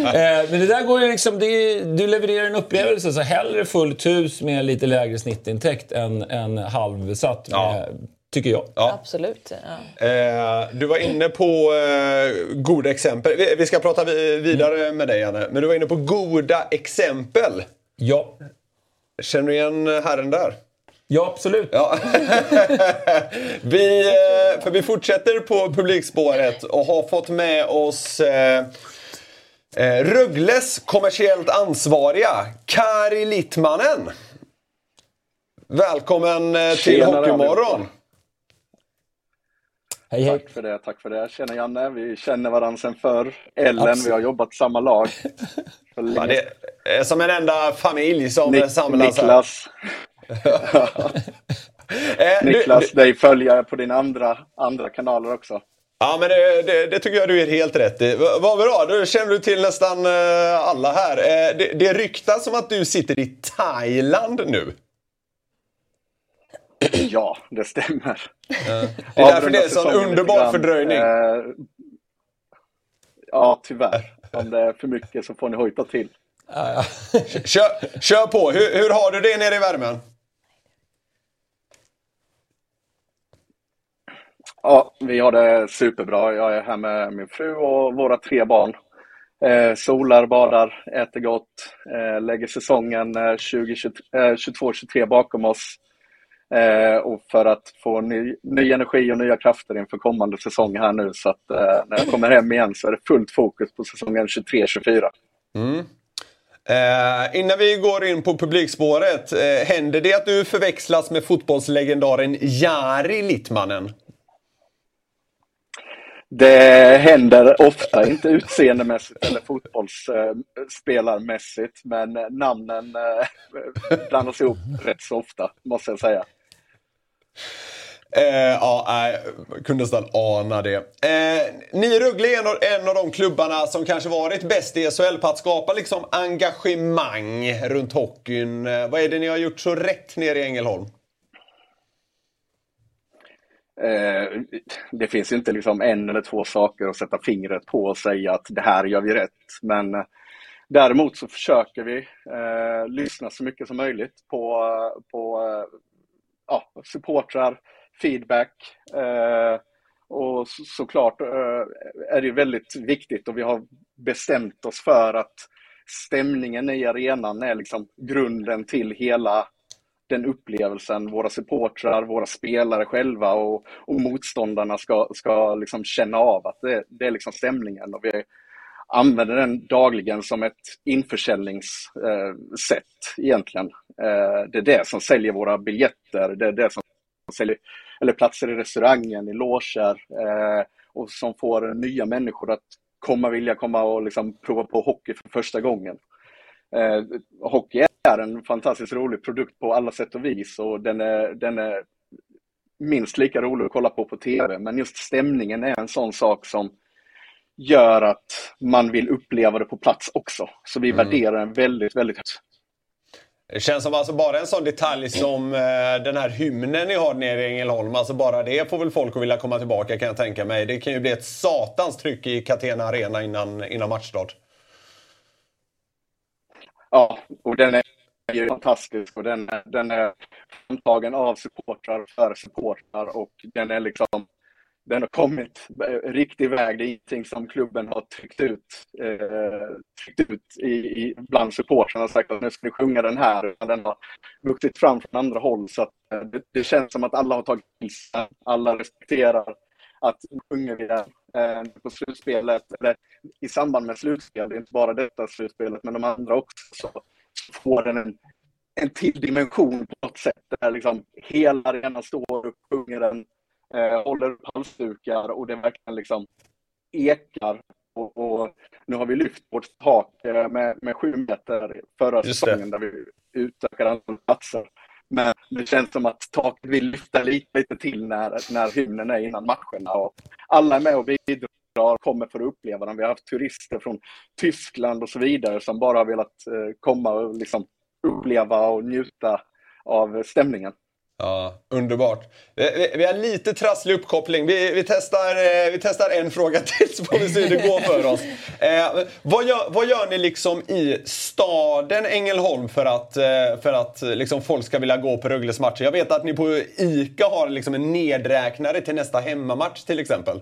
Eh, Men det där går ju liksom, det är, du levererar en upplevelse. Så hellre fullt hus med lite lägre snittintäkt än, än halvbesatt. Med, Ja. Tycker jag. Absolut. Ja. Eh, du var inne på eh, goda exempel. Vi, vi ska prata vi, vidare med dig, Janne. Men du var inne på goda exempel. Ja, Känner du igen herren där? Ja absolut. Ja. vi, eh, för vi fortsätter på publikspåret och har fått med oss eh, eh, Rögles kommersiellt ansvariga, Kari Littmanen. Välkommen eh, till Tjenare, Hockeymorgon. Hej, hej. Tack för det, tack för det. Känner Janne, vi känner varandra sedan förr. Ellen, Absolut. vi har jobbat samma lag. För länge. Ja, det är som en enda familj som Nik- samlas här. Niklas, du- Niklas du- dig följer jag på dina andra, andra kanaler också. Ja, men det, det, det tycker jag du är helt rätt i. Vad bra, då känner du till nästan eh, alla här. Eh, det, det ryktas som att du sitter i Thailand nu. Ja, det stämmer. Det är därför det är en sån underbar fördröjning. Eh, Ja, tyvärr. Om det är för mycket så får ni hojta till. Kör, kör på. Hur, hur har du det nere i värmen? Ja, vi har det superbra. Jag är här med min fru och våra tre barn. Eh, solar, badar, äter gott, eh, lägger säsongen eh, 2022-23 eh, bakom oss. Eh, och för att få ny, ny, energi och nya krafter inför kommande säsong här nu. Så att eh, när jag kommer hem igen så är det fullt fokus på säsongen 23-24. Mm. Eh, innan vi går in på publikspåret, eh, händer det att du förväxlas med fotbollslegendaren Jari Littmannen? Det händer ofta, inte utseendemässigt eller fotbollsspelarmässigt, men namnen eh, blandas ihop rätt så ofta, måste jag säga. Eh, ja, jag kunde nästan ana det. Eh, ni Rögle är en av, de klubbarna som kanske varit bäst i SHL på att skapa liksom engagemang runt hockeyn. Eh, vad är det ni har gjort så rätt nere i Ängelholm? Eh, det finns inte liksom en eller två saker att sätta fingret på och säga att det här gör vi rätt. Men eh, däremot så försöker vi eh, lyssna så mycket som möjligt på, på eh, ja, supportrar, feedback. Eh, och så, såklart eh, är det väldigt viktigt och vi har bestämt oss för att stämningen i arenan är liksom grunden till hela den upplevelsen våra supportrar, våra spelare själva och, och motståndarna ska, ska liksom känna av att det, det är liksom stämningen. Och vi använder den dagligen som ett införsäljningssätt eh, egentligen. Eh, det är det som säljer våra biljetter, det är det som säljer eller platser i restaurangen, i loger eh, och som får nya människor att komma, vilja komma och liksom prova på hockey för första gången. Eh, hockey är en fantastiskt rolig produkt på alla sätt och vis och den är, den är minst lika rolig att kolla på på TV. Men just stämningen är en sån sak som gör att man vill uppleva det på plats också. Så vi mm. värderar den väldigt, väldigt högt. Det känns som alltså bara en sån detalj som eh, den här hymnen ni har nere i Ängelholm. Alltså bara det får väl folk att vilja komma tillbaka kan jag tänka mig. Det kan ju bli ett satans tryck i Catena Arena innan, innan matchstart. Ja, och den är ju fantastisk och den, den är framtagen av supportrar för supportrar och den är liksom den har kommit riktig väg. Det är ingenting som klubben har tryckt ut, eh, tryckt ut i, i, bland supportrarna och sagt att nu ska ni sjunga den här. Den har vuxit fram från andra håll så att, eh, det, det, känns som att alla har tagit till sig, alla respekterar att nu sjunger vi den på slutspelet, eller i samband med slutspel, inte bara detta slutspelet men de andra också, så får den en, en till dimension på något sätt. Där liksom hela arenan står upp, sjunger den, eh, håller upp halsdukar och det verkligen liksom ekar. Och, och, nu har vi lyft vårt tak eh, med, med sju meter förra säsongen där vi utökade antalet platser. Men det känns som att taket vill lyfta lite, lite till när, när hymnen är innan matcherna. Och alla är med och bidrar, kommer för att uppleva den. Vi har haft turister från Tyskland och så vidare som bara har velat eh, komma och liksom uppleva och njuta av stämningen. Ja, underbart. Vi, vi, har lite trasslig uppkoppling. Vi, vi, testar, eh, vi testar en fråga till så får vi se hur det går för oss. Eh, vad, gör, vad gör ni liksom i staden Ängelholm för att, eh, för att eh, liksom folk ska vilja gå på Rögles matcher? Jag vet att ni på ICA har liksom en nedräknare till nästa hemmamatch till exempel.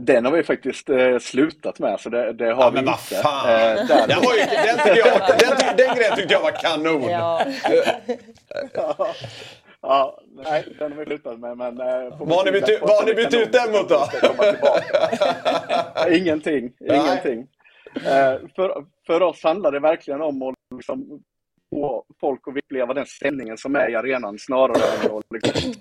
Den har vi faktiskt eh, slutat med, så det, det har ja, vi men vad fan! Eh, den, var ju, den, jag, den, den grejen tyckte jag var kanon! Ja. ja. ja, nej, den har vi slutat med. Men, eh, vad har ni bytt, vad har ni bytt ut den mot då? ingenting, ingenting. Eh, för, för oss handlar det verkligen om att liksom, få folk att uppleva den stämningen som är i arenan snarare än att liksom,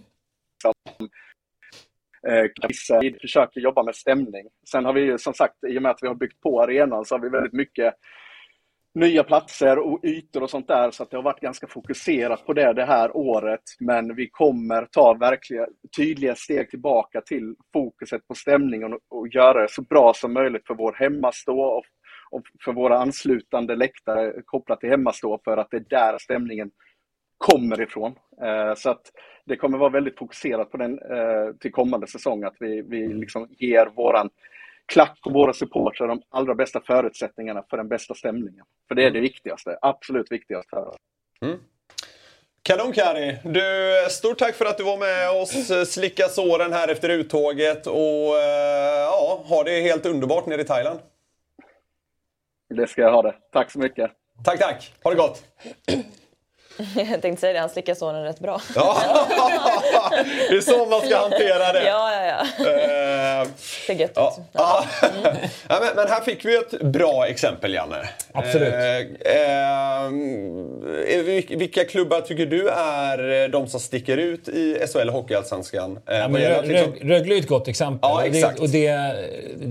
Eh, Vissa försöker jobba med stämning. Sen har vi ju som sagt, i och med att vi har byggt på arenan, så har vi väldigt mycket nya platser och ytor och sånt där, så att det har varit ganska fokuserat på det det här året. Men vi kommer ta verkliga, tydliga steg tillbaka till fokuset på stämningen och, och göra det så bra som möjligt för vår hemmastå och, och för våra anslutande läktare kopplat till hemmastå, för att det är där stämningen kommer ifrån. Eh, så att det kommer vara väldigt fokuserat på den eh, till kommande säsong, att vi, vi liksom ger våran klack och våra supportrar de allra bästa förutsättningarna för den bästa stämningen. För det är det viktigaste, absolut viktigaste för oss. Mm. Kanon Kari! Du, stort tack för att du var med oss, slicka såren här efter uttåget och eh, ja, ha det helt underbart nere i Thailand. Det ska jag ha det. Tack så mycket. Tack, tack! Ha det gott! Jag tänkte säga det, han slickar sonen rätt bra. Ja, det är så man ska hantera det. Ja, ja, ja. Eh, Det är gött. Ja. Ja. Ja. ja, men, men här fick vi ett bra exempel, Janne. Absolut. Eh, eh, vil- vilka klubbar tycker du är de som sticker ut i SHL Hockeyallsvenskan? Eh, Ja, vad men gäller Rö- att liksom- Rög- Rögle är ett gott exempel. Ja, Och exakt. Det, och det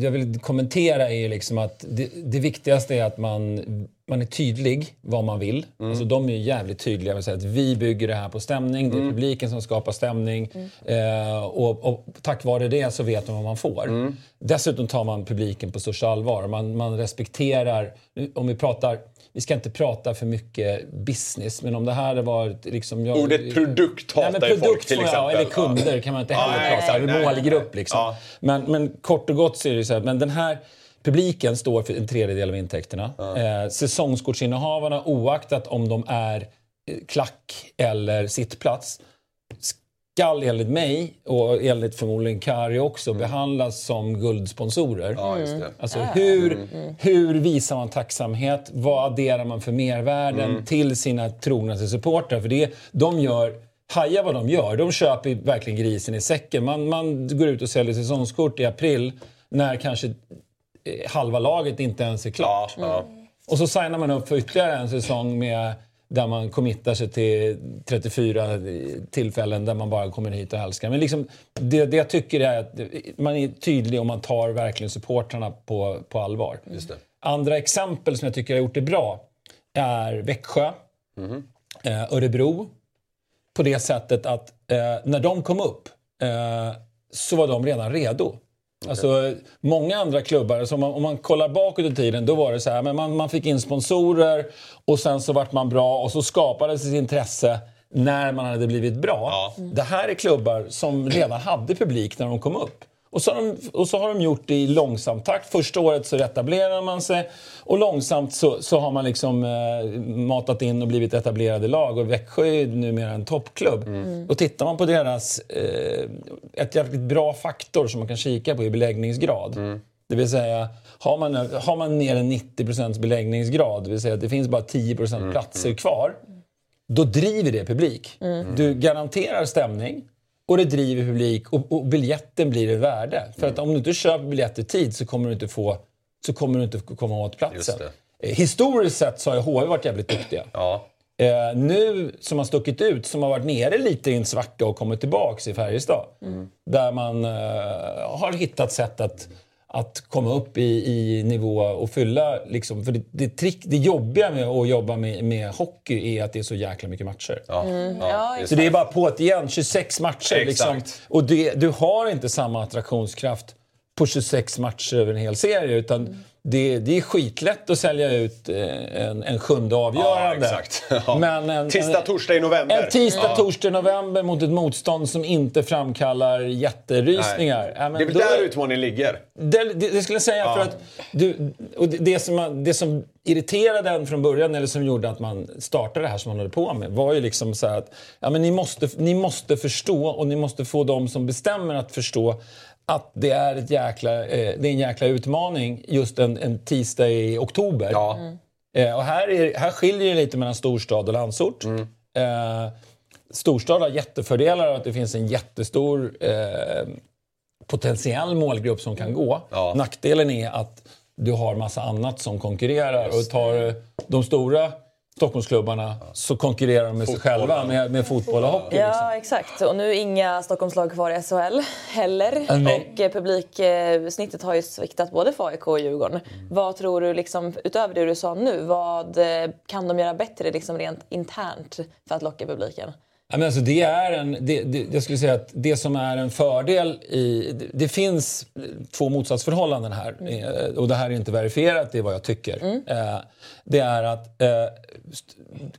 jag vill kommentera är ju liksom att det, det viktigaste är att man, man är tydlig vad man vill. Mm. Alltså, de är ju jävligt tydliga med att säga att vi bygger det här på stämning. Mm. Det är publiken som skapar stämning. Eh, och, och tack vare det så vet man vad man får. Mm. Dessutom tar man publiken på största allvar. Man, man respekterar... Om vi pratar... Vi ska inte prata för mycket business, men om det här varit... Liksom, jag, Ordet produkt hatar Nej, ju folk till exempel. eller kunder kan man inte heller prata om. nej, nej, Målgrupp liksom. Ja. Men, men kort och gott så är det så här, men den här publiken står för en tredjedel av intäkterna. Eh, säsongskortsinnehavarna, oaktat om de är eh, klack eller sittplats, skall enligt mig och enligt förmodligen Kari också behandlas som guldsponsorer. Ja, just det. Alltså hur, hur visar man tacksamhet? Vad adderar man för mervärden till sina trognaste supportrar? För det, de gör, haja vad de gör. De köper verkligen grisen i säcken. Man, man går ut och säljer säsongskort i april när kanske halva laget inte ens är klart. ja. Och så signar man upp för ytterligare en säsong med, där man committar sig till 34 tillfällen där man bara kommer hit och älskar. Men liksom, det, det jag tycker är att man är tydlig och man tar verkligen supportrarna på, på allvar. Andra exempel som jag tycker har gjort det bra är Växjö, eh, Örebro. På det sättet att eh, när de kom upp eh, så var de redan redo. Alltså, många andra klubbar, alltså om, man, om man kollar bakåt i tiden, då var det så här, men man, man fick in sponsorer och sen så vart man bra och så skapades ett intresse när man hade blivit bra. Det här är klubbar som redan hade publik när de kom upp. Och så, har de, och så har de gjort det i långsam takt. Första året så etablerar man sig och långsamt så, så har man liksom eh, matat in och blivit etablerade lag. Och Växjö är ju numera en toppklubb. Och tittar man på deras... Eh, ett jävligt bra faktor som man kan kika på är beläggningsgrad. Det vill säga, har man, har man ner än 90% beläggningsgrad, det vill säga att det finns bara 10% platser kvar, då driver det publik. Du garanterar stämning och det driver publik och, och biljetten blir ett värde. För att om du inte köper biljett i tid så kommer du inte få så kommer du inte komma åt platsen. Eh, Historiskt sett så har ju HV varit jävligt duktiga. Ja. Eh, nu som har stuckit ut, som har varit nere lite i en svacka och kommit tillbaks i Färjestad. Där man eh, har hittat sätt att, att komma upp i, i nivå och fylla... Liksom, för det, det, trick, det jobbiga med att jobba med, med hockey är att det är så jäkla mycket matcher. Ja. Ja, just Så det är bara på ett igen, 26 matcher. Liksom. Och det, du har inte samma attraktionskraft på 26 matcher över en hel serie. Utan det, det är skitlätt att sälja ut eh, en, en sjunde avgörande. Ja. Ja. Men en, Tisdag, torsdag i november. en tisdag, Ja. torsdag i november mot ett motstånd som inte framkallar jätterysningar. Men Det är väl då- där utmaningen ligger. det, det, det skulle jag säga. För att du, och det, som, det som irriterade en från början, eller som gjorde att man startade det här som man höll på med, var ju liksom så att ja, men ni, måste, ni måste förstå och ni måste få de som bestämmer att förstå att det är, ett jäkla, eh, det är en jäkla utmaning just en, en tisdag i oktober. Ja. Eh, och här, är, här skiljer det lite mellan storstad och landsort. Eh, storstad har jättefördelar av att det finns en jättestor eh, potentiell målgrupp som kan gå. Ja. Nackdelen är att du har massa annat som konkurrerar. Och tar de stora Stockholmsklubbarna så konkurrerar de med sig Fotboll, själva ja. med, med fotboll och hockey. Liksom. Ja, exakt. Och nu inga Stockholmslag kvar i SHL heller. Nej. Och eh, publiksnittet har ju sviktat både för AIK och Djurgården. Vad tror du, liksom, utöver det du sa nu, vad eh, kan de göra bättre liksom, rent internt för att locka publiken? Ja, men alltså det är en, det, det, jag skulle säga att det som är en fördel i... Det, det finns två motsatsförhållanden här. Eh, Och det här är inte verifierat, det är vad jag tycker. Eh, det är att eh,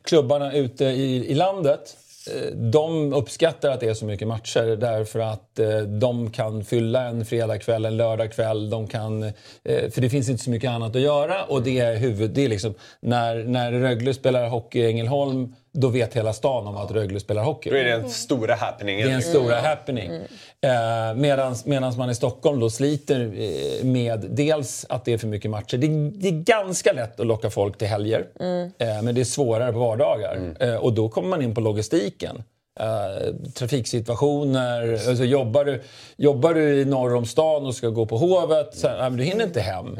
klubbarna ute i, i landet eh, de uppskattar att det är så mycket matcher därför att eh, de kan fylla en fredagkväll, en lördagkväll. De kan, för det finns inte så mycket annat att göra och det är huvud... Det är liksom, när, när Rögle spelar hockey i Ängelholm då vet hela stan om att Rögle spelar hockey. Då är det den stora happeningen. Det är en stora happening. Eh, Medan man i Stockholm då sliter eh, med dels att det är för mycket matcher. Det, det är ganska lätt att locka folk till helger. Eh, men det är svårare på vardagar. Eh, och då kommer man in på logistiken. Eh, trafiksituationer. Alltså jobbar, du, jobbar du i norr om stan och ska gå på Hovet, så, nej, men du hinner inte hem.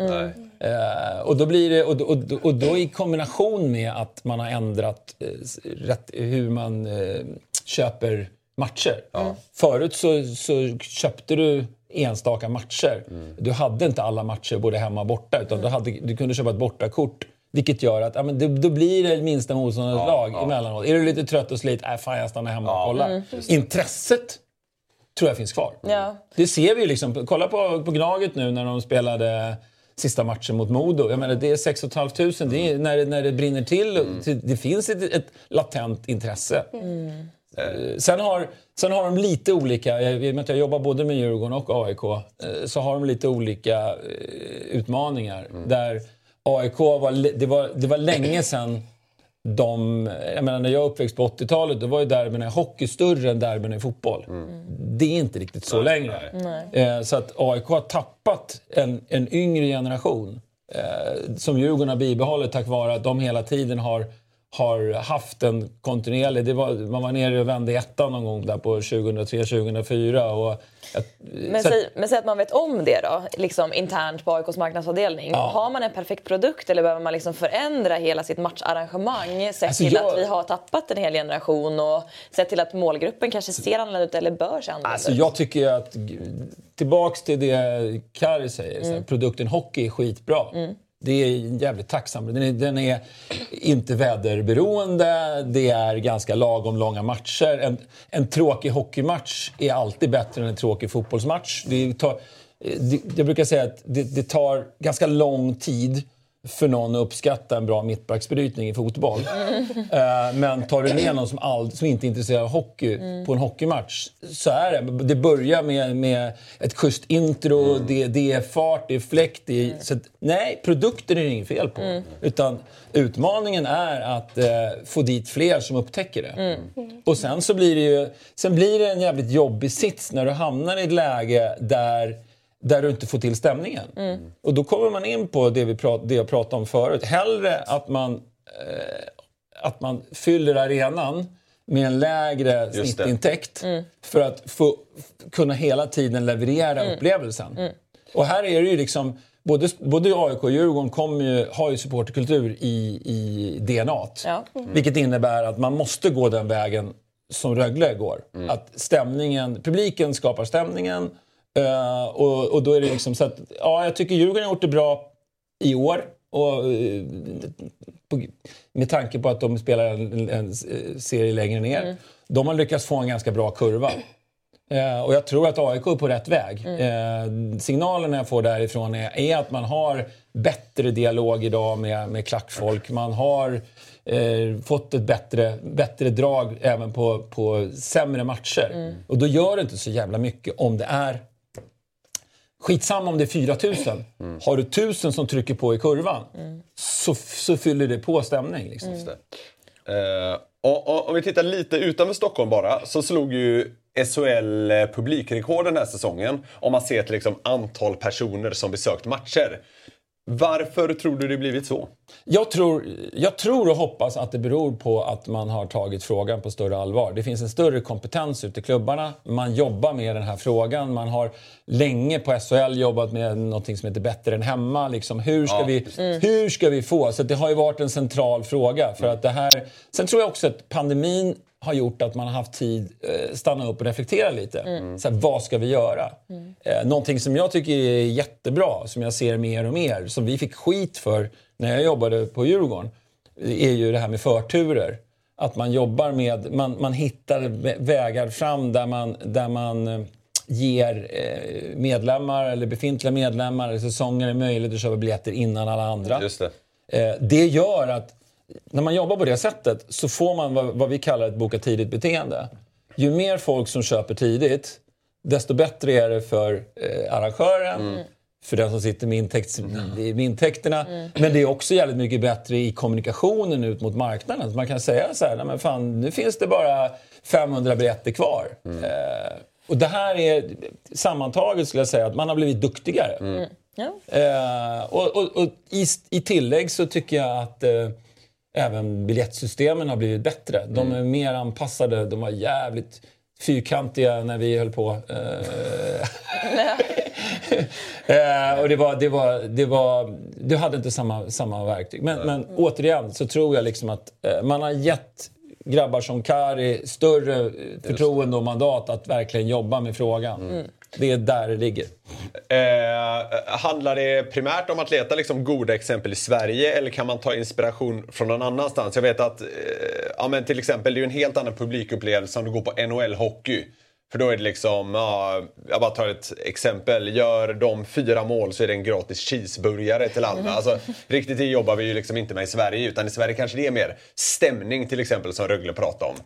Eh, och, då blir det, och, och, och då i kombination med att man har ändrat eh, rätt, hur man eh, köper matcher. Förut så, så köpte du enstaka matcher. Du hade inte alla matcher både hemma och borta. Utan du, hade, du kunde köpa ett bortakort. Vilket gör att ja, men det, då blir det minsta motståndarens lag emellanåt. Är du lite trött och slit, äh, fan jag stannar hemma och kollar. Intresset tror jag finns kvar. Ja. Det ser vi ju liksom. Kolla på, på Gnaget nu när de spelade sista matchen mot Modo. Jag menar, det är 6 500. Det är när, när det brinner till. Det finns ett, ett latent intresse. Eh, Sen har, sen har de lite olika, jag, att jag jobbar både med Djurgården och AIK, eh, så har de lite olika eh, utmaningar. Där AIK var, det var, det var länge sedan de, jag menar när jag uppväxt på 80-talet då var ju derbyna i hockey större än derbyna i fotboll. Det är inte riktigt så längre. Eh, så att AIK har tappat en, en yngre generation eh, som Djurgården har bibehållit tack vare att de hela tiden har har haft en kontinuerlig... Det var, man var nere och vände ettan någon gång där på 2003-2004. Och jag, Men, så säg, men säg att man vet om det då, liksom internt på AIKs marknadsavdelning. Ja. Har man en perfekt produkt eller behöver man liksom förändra hela sitt matcharrangemang? Sett Alltså, till jag- att vi har tappat en hel generation och sett till att målgruppen kanske ser annorlunda ut eller bör se annorlunda Alltså ut. jag tycker att, tillbaks till det Kari säger, här, produkten hockey är skitbra. Det är jävligt tacksam. Den är, den är inte väderberoende, det är ganska lagom långa matcher. En, en tråkig hockeymatch är alltid bättre än en tråkig fotbollsmatch. Det tar, det, jag brukar säga att det, det tar ganska lång tid för någon att uppskatta en bra mittbacksbrytning i fotboll. Eh, Men tar du ner någon som, all, som inte är intresserad av hockey på en hockeymatch så är det. Det börjar med, med ett schysst intro, det, det är fart, det är fläkt. Det är, så att, nej, produkten är det inget fel på. Utan utmaningen är att eh, få dit fler som upptäcker det. Och sen så blir det ju sen blir det en jävligt jobbig sits när du hamnar i ett läge där där du inte får till stämningen. Och då kommer man in på det, vi prat, det jag pratade om förut. Hellre att man, eh, att man fyller arenan med en lägre snittintäkt för att få, kunna hela tiden leverera upplevelsen. Och här är det ju liksom Både, både AIK och Djurgården kommer ju, har ju supporterkultur i, i DNA. Ja. Vilket innebär att man måste gå den vägen som Rögle går. Att stämningen, publiken skapar stämningen. Eh, och, och då är det liksom så att, ja, jag tycker Djurgården har gjort det bra i år. Och, eh, på, med tanke på att de spelar en, en serie längre ner. De har lyckats få en ganska bra kurva. Eh, och jag tror att AIK är på rätt väg. Eh, signalerna jag får därifrån är, är att man har bättre dialog idag med, med klackfolk. Man har eh, fått ett bättre, bättre drag även på, på sämre matcher. Och då gör det inte så jävla mycket om det är Skitsamma om det är 4000. Har du 1000 som trycker på i kurvan så, så fyller det på stämning. Liksom. Mm. Uh, och, och, om vi tittar lite utanför Stockholm bara så slog ju SHL eh, publikrekord den här säsongen. Om man ser till liksom antal personer som besökt matcher. Varför tror du det blivit så? Jag tror, jag tror och hoppas att det beror på att man har tagit frågan på större allvar. Det finns en större kompetens ute i klubbarna. Man jobbar med den här frågan. Man har länge på SHL jobbat med något som heter Bättre än hemma. Liksom, hur, ska Ja, vi, hur ska vi få? Så det har ju varit en central fråga. För att det här, sen tror jag också att pandemin har gjort att man har haft tid eh, stanna upp och reflektera lite. Så här, vad ska vi göra? Eh, någonting som jag tycker är jättebra, som jag ser mer och mer, som vi fick skit för när jag jobbade på Djurgården, är ju det här med förturer. Att man jobbar med, man, man hittar vä- vägar fram där man, där man eh, ger eh, medlemmar eller befintliga medlemmar eller säsonger möjlighet att köpa biljetter innan alla andra. Just det. Det gör att när man jobbar på det sättet så får man vad, vad vi kallar ett boka tidigt-beteende. Ju mer folk som köper tidigt, desto bättre är det för eh, arrangören, för den som sitter med, intäkts, med intäkterna. Men det är också jävligt mycket bättre i kommunikationen ut mot marknaden. Så man kan säga så här, nej men fan, nu finns det bara 500 biljetter kvar. Eh, och det här är sammantaget skulle jag säga att man har blivit duktigare. Ja. Eh, och och, och i, i tillägg så tycker jag att eh, även biljettsystemen har blivit bättre. De är mer anpassade. De var jävligt fyrkantiga när vi höll på. Eh, eh, och det var, det var, det var, du hade inte samma, samma verktyg. Men, men återigen så tror jag liksom att eh, man har gett grabbar som Kari större förtroende och mandat att verkligen jobba med frågan. Det är där det ligger. Eh, handlar det primärt om att leta liksom goda exempel i Sverige eller kan man ta inspiration från någon annanstans? Jag vet att eh, ja, men till exempel det är en helt annan publikupplevelse om du går på NHL-hockey. För då är det liksom, ja, jag bara tar ett exempel. Gör de fyra mål så är det en gratis cheeseburgare till alla. Alltså, riktigt det jobbar vi ju liksom inte med i Sverige. Utan i Sverige kanske det är mer stämning till exempel som Rögle pratade om.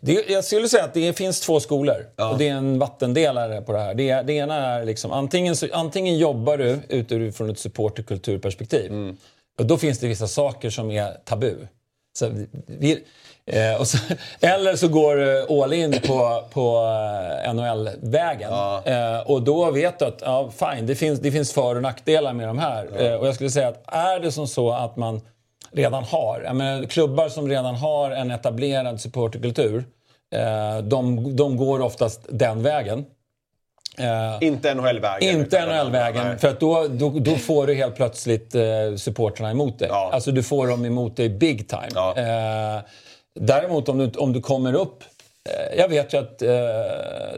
Det, jag skulle säga att det finns två skolor och det är en vattendelare på det här. Det, det ena är liksom, antingen, så, antingen jobbar du utifrån ett support och kulturperspektiv. Och då finns det vissa saker som är tabu. Så vi, eh, så, eller så går du all in på, på eh, NHL-vägen. Eh, och då vet du att ja, fine, det, finns, det finns för och nackdelar med de här. Eh, och jag skulle säga att är det som så att man redan har. Jag menar, klubbar som redan har en etablerad supporterkultur, eh, de, de går oftast den vägen. Eh, Inte NHL-vägen. inte NHL-vägen, för att då, då, då får du helt plötsligt eh, supporterna emot dig. Ja. Alltså du får dem emot dig big time. Ja. Eh, däremot om du, om du kommer upp jag vet ju att eh,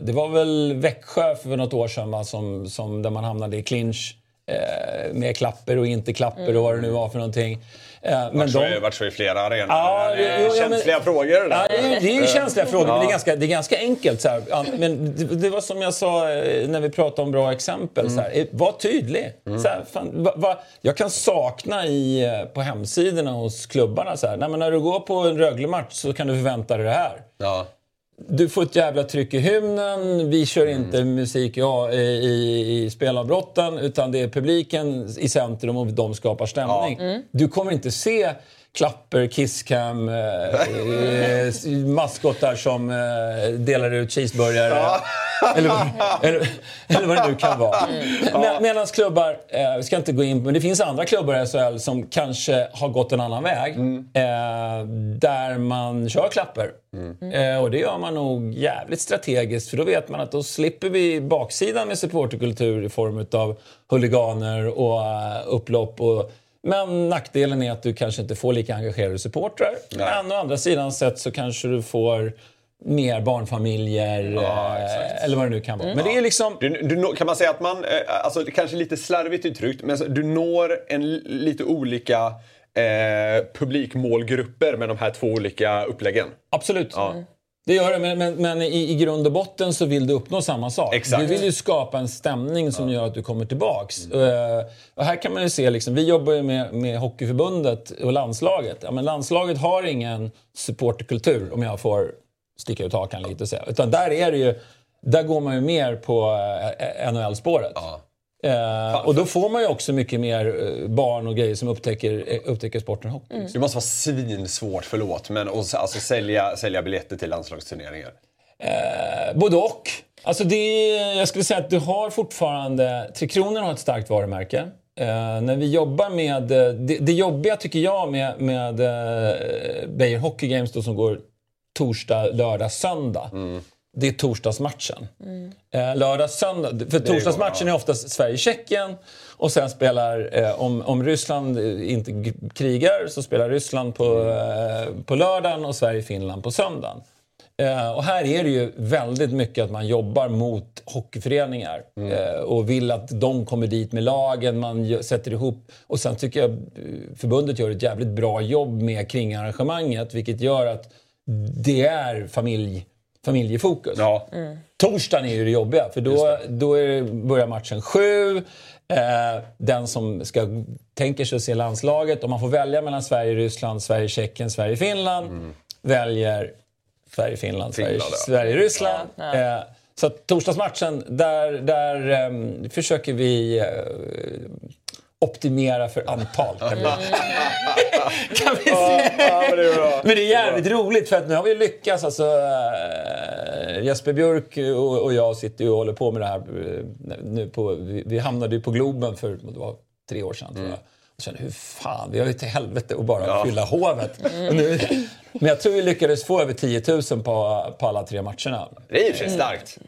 det var väl Växjö för något år sedan va, som, som, där man hamnade i clinch eh, med klapper och inte klapper och vad det nu var för någonting. Eh, men de- är- Vart så i flera arenor. Ja, det är ja, känsliga frågor det Ja, där. det är, det är ju känsliga frågor, men det är ganska, det är ganska enkelt. Så här. Ja, Men det, det var som jag sa eh, när vi pratade om bra exempel. Så här. Eh, Var tydlig. Så här, fan, va, va, jag kan sakna i, eh, på hemsidorna hos klubbarna så här. Nej, men när du går på en Rögle-match så kan du förvänta dig det här. Ja. Du får ett jävla tryck i hymnen, vi kör inte musik ja, i, i, i spelavbrotten utan det är publiken i centrum och de skapar stämning. Du kommer inte se klapper, kisscam, eh, eh, maskottar som eh, delar ut cheeseburgare. Eller, vad- eller, eller vad det nu kan vara. Med, Medan klubbar, eh, vi ska inte gå in men det finns andra klubbar i SHL som kanske har gått en annan väg. Eh, där man kör klapper. Eh, och det gör man nog jävligt strategiskt för då vet man att då slipper vi baksidan med supporterkultur i form av huliganer och eh, upplopp. Och, men nackdelen är att du kanske inte får lika engagerade supportrar. Men å andra sidan sett så kanske du får mer barnfamiljer Ja, eh, eller vad det nu kan vara. Men det är liksom... Du, du, kan man säga att man, eh, alltså kanske lite slarvigt uttryckt, men du når en lite olika eh, publikmålgrupper med de här två olika uppläggen. Absolut. Det gör det, men, men, men i, i grund och botten så vill du uppnå samma sak. Exakt. Du vill ju skapa en stämning som gör att du kommer tillbaks. Eh, och här kan man ju se, liksom, vi jobbar ju med, med Hockeyförbundet och landslaget. Ja, men landslaget har ingen supporterkultur, om jag får sticka ut hakan lite och säga. Utan där är det ju, där går man ju mer på eh, NHL-spåret. Eh, och då får man ju också mycket mer eh, barn och grejer som upptäcker, eh, upptäcker sporten hockey. Det måste vara svinsvårt, förlåt, men s- alltså, sälja, sälja biljetter till landslagsturneringar. Eh, både och. Alltså det, jag skulle säga att du har fortfarande... Tre Kronor har ett starkt varumärke. Eh, när vi jobbar med... Det, det jobbiga tycker jag med, med eh, Beijer Hockey Games då, som går torsdag, lördag, söndag. Det är torsdagsmatchen. Eh, lördag, söndag. För torsdagsmatchen är oftast Sverige-Tjeckien. Och sen spelar, eh, om, om Ryssland eh, inte krigar, så spelar Ryssland på, eh, på lördagen och Sverige-Finland på söndagen. Eh, och här är det ju väldigt mycket att man jobbar mot hockeyföreningar eh, och vill att de kommer dit med lagen, man sätter ihop. Och sen tycker jag förbundet gör ett jävligt bra jobb med kringarrangemanget vilket gör att det är familj, familjefokus. Ja. Torsdagen är ju det jobbiga för då, då är, börjar matchen sju. Eh, den som ska, tänker sig att se landslaget, om man får välja mellan Sverige-Ryssland, Sverige-Tjeckien, Sverige-Finland, väljer Sverige-Finland. Sverige-Ryssland. Ja, ja. Eh, Så att torsdagsmatchen, där, där ehm, försöker vi eh, optimera för antal. Kan vi, kan vi säga. Ja, men det är bra. Men det är jävligt roligt för att nu har vi lyckats. Alltså, äh, Jesper Björk och, och jag sitter ju och håller på med det här. eh, Nu på, vi, vi hamnade ju på Globen för det var tre år sedan jag. Och kände, hur fan, vi har ju till helvete att bara fylla hovet. Nu, men jag tror vi lyckades få över 10 000 på, på alla tre matcherna. Det är sig starkt,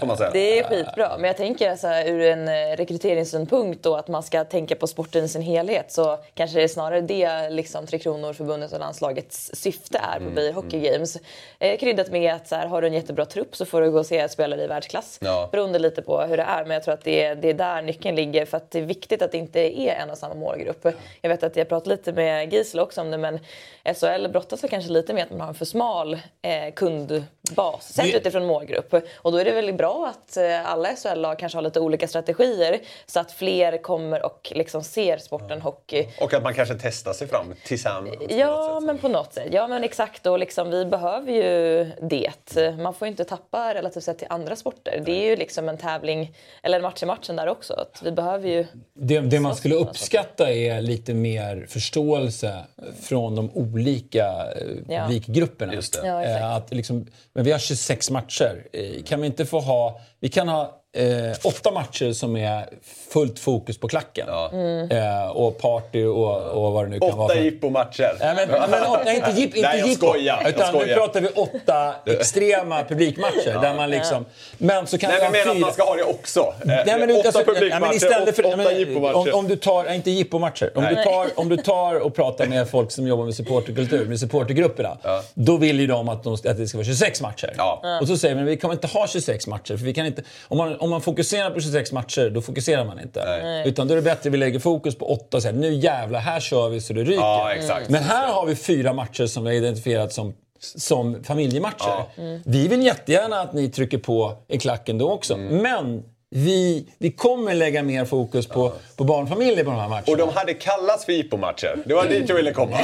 får man säga. Det är skitbra, men jag tänker så här, ur en eh, rekryteringssynpunkt då att man ska tänka på sporten i sin helhet så kanske det är snarare det liksom Tre Kronor, förbundet och landslagets syfte är på Mm, Beijer Hockey Games. Eh, kryddat med att så här, har du en jättebra trupp så får du gå och se spelare i världsklass. Ja. Beroende lite på hur det är, men jag tror att det är, det är där nyckeln ligger för att det är viktigt att det inte är en och samma målgrupp. Jag vet att jag pratade lite med Gisela också om det, men SHL brottas kanske lite med att man har en för smal eh, kundbas sett Det- utifrån målgrupp. Och då är det väldigt bra att eh, alla SHL-lag kanske har lite olika strategier så att fler kommer och liksom ser sporten hockey. Och att man kanske testar sig fram tillsammans. på Ja, sätt. men på något sätt. Ja, men exakt. Och liksom, vi behöver ju det. Man får ju inte tappa relativt sett till andra sporter. Det är ju liksom en tävling, eller en match i matchen där också. Att vi behöver ju... Det, det man skulle uppskatta är lite mer förståelse från de olika eh, Ja. publikgrupperna. Just det. Ja, exakt. Eh, att liksom, men vi har 26 matcher. Kan vi inte få ha... Vi kan ha eh, åtta matcher som är fullt fokus på klacken. Mm. Eh, och party och, och vad det nu kan vara. Åtta jippomatcher. Nej, men, men, åtta- nej, inte jipp, inte Nej, jag jippo. skojar, jag Utan nu skojar. pratar vi åtta extrema publikmatcher. Där man liksom, men så kan Nej, men jag menar att man ska ha det också. Eh, Nej, men, åtta alltså, publikmatcher, ja, men istället för, åtta ja, jippomatcher. om, om du tar, nej, inte jippomatcher. Om du, tar, om du tar och pratar med folk som jobbar med supporterkultur, med supportergrupperna. Då vill ju de att, de att det ska vara 26 matcher. Ja. Och så säger men vi kommer inte ha 26 matcher. För vi kan inte, om, man, om man fokuserar på 26 matcher, då fokuserar man inte. Utan då är det bättre att vi lägger fokus på åtta och säger, nu jävlar, här kör vi så det ryker. Ja, exakt. Men här har vi fyra matcher som vi har identifierat som som familjematcher. Ja. Vi vill jättegärna att ni trycker på i klacken då också. Mm. Men vi, vi kommer lägga mer fokus på, på barnfamiljer på de här matcherna. Och de hade kallats för jippomatcher. Det var dit jag ville komma.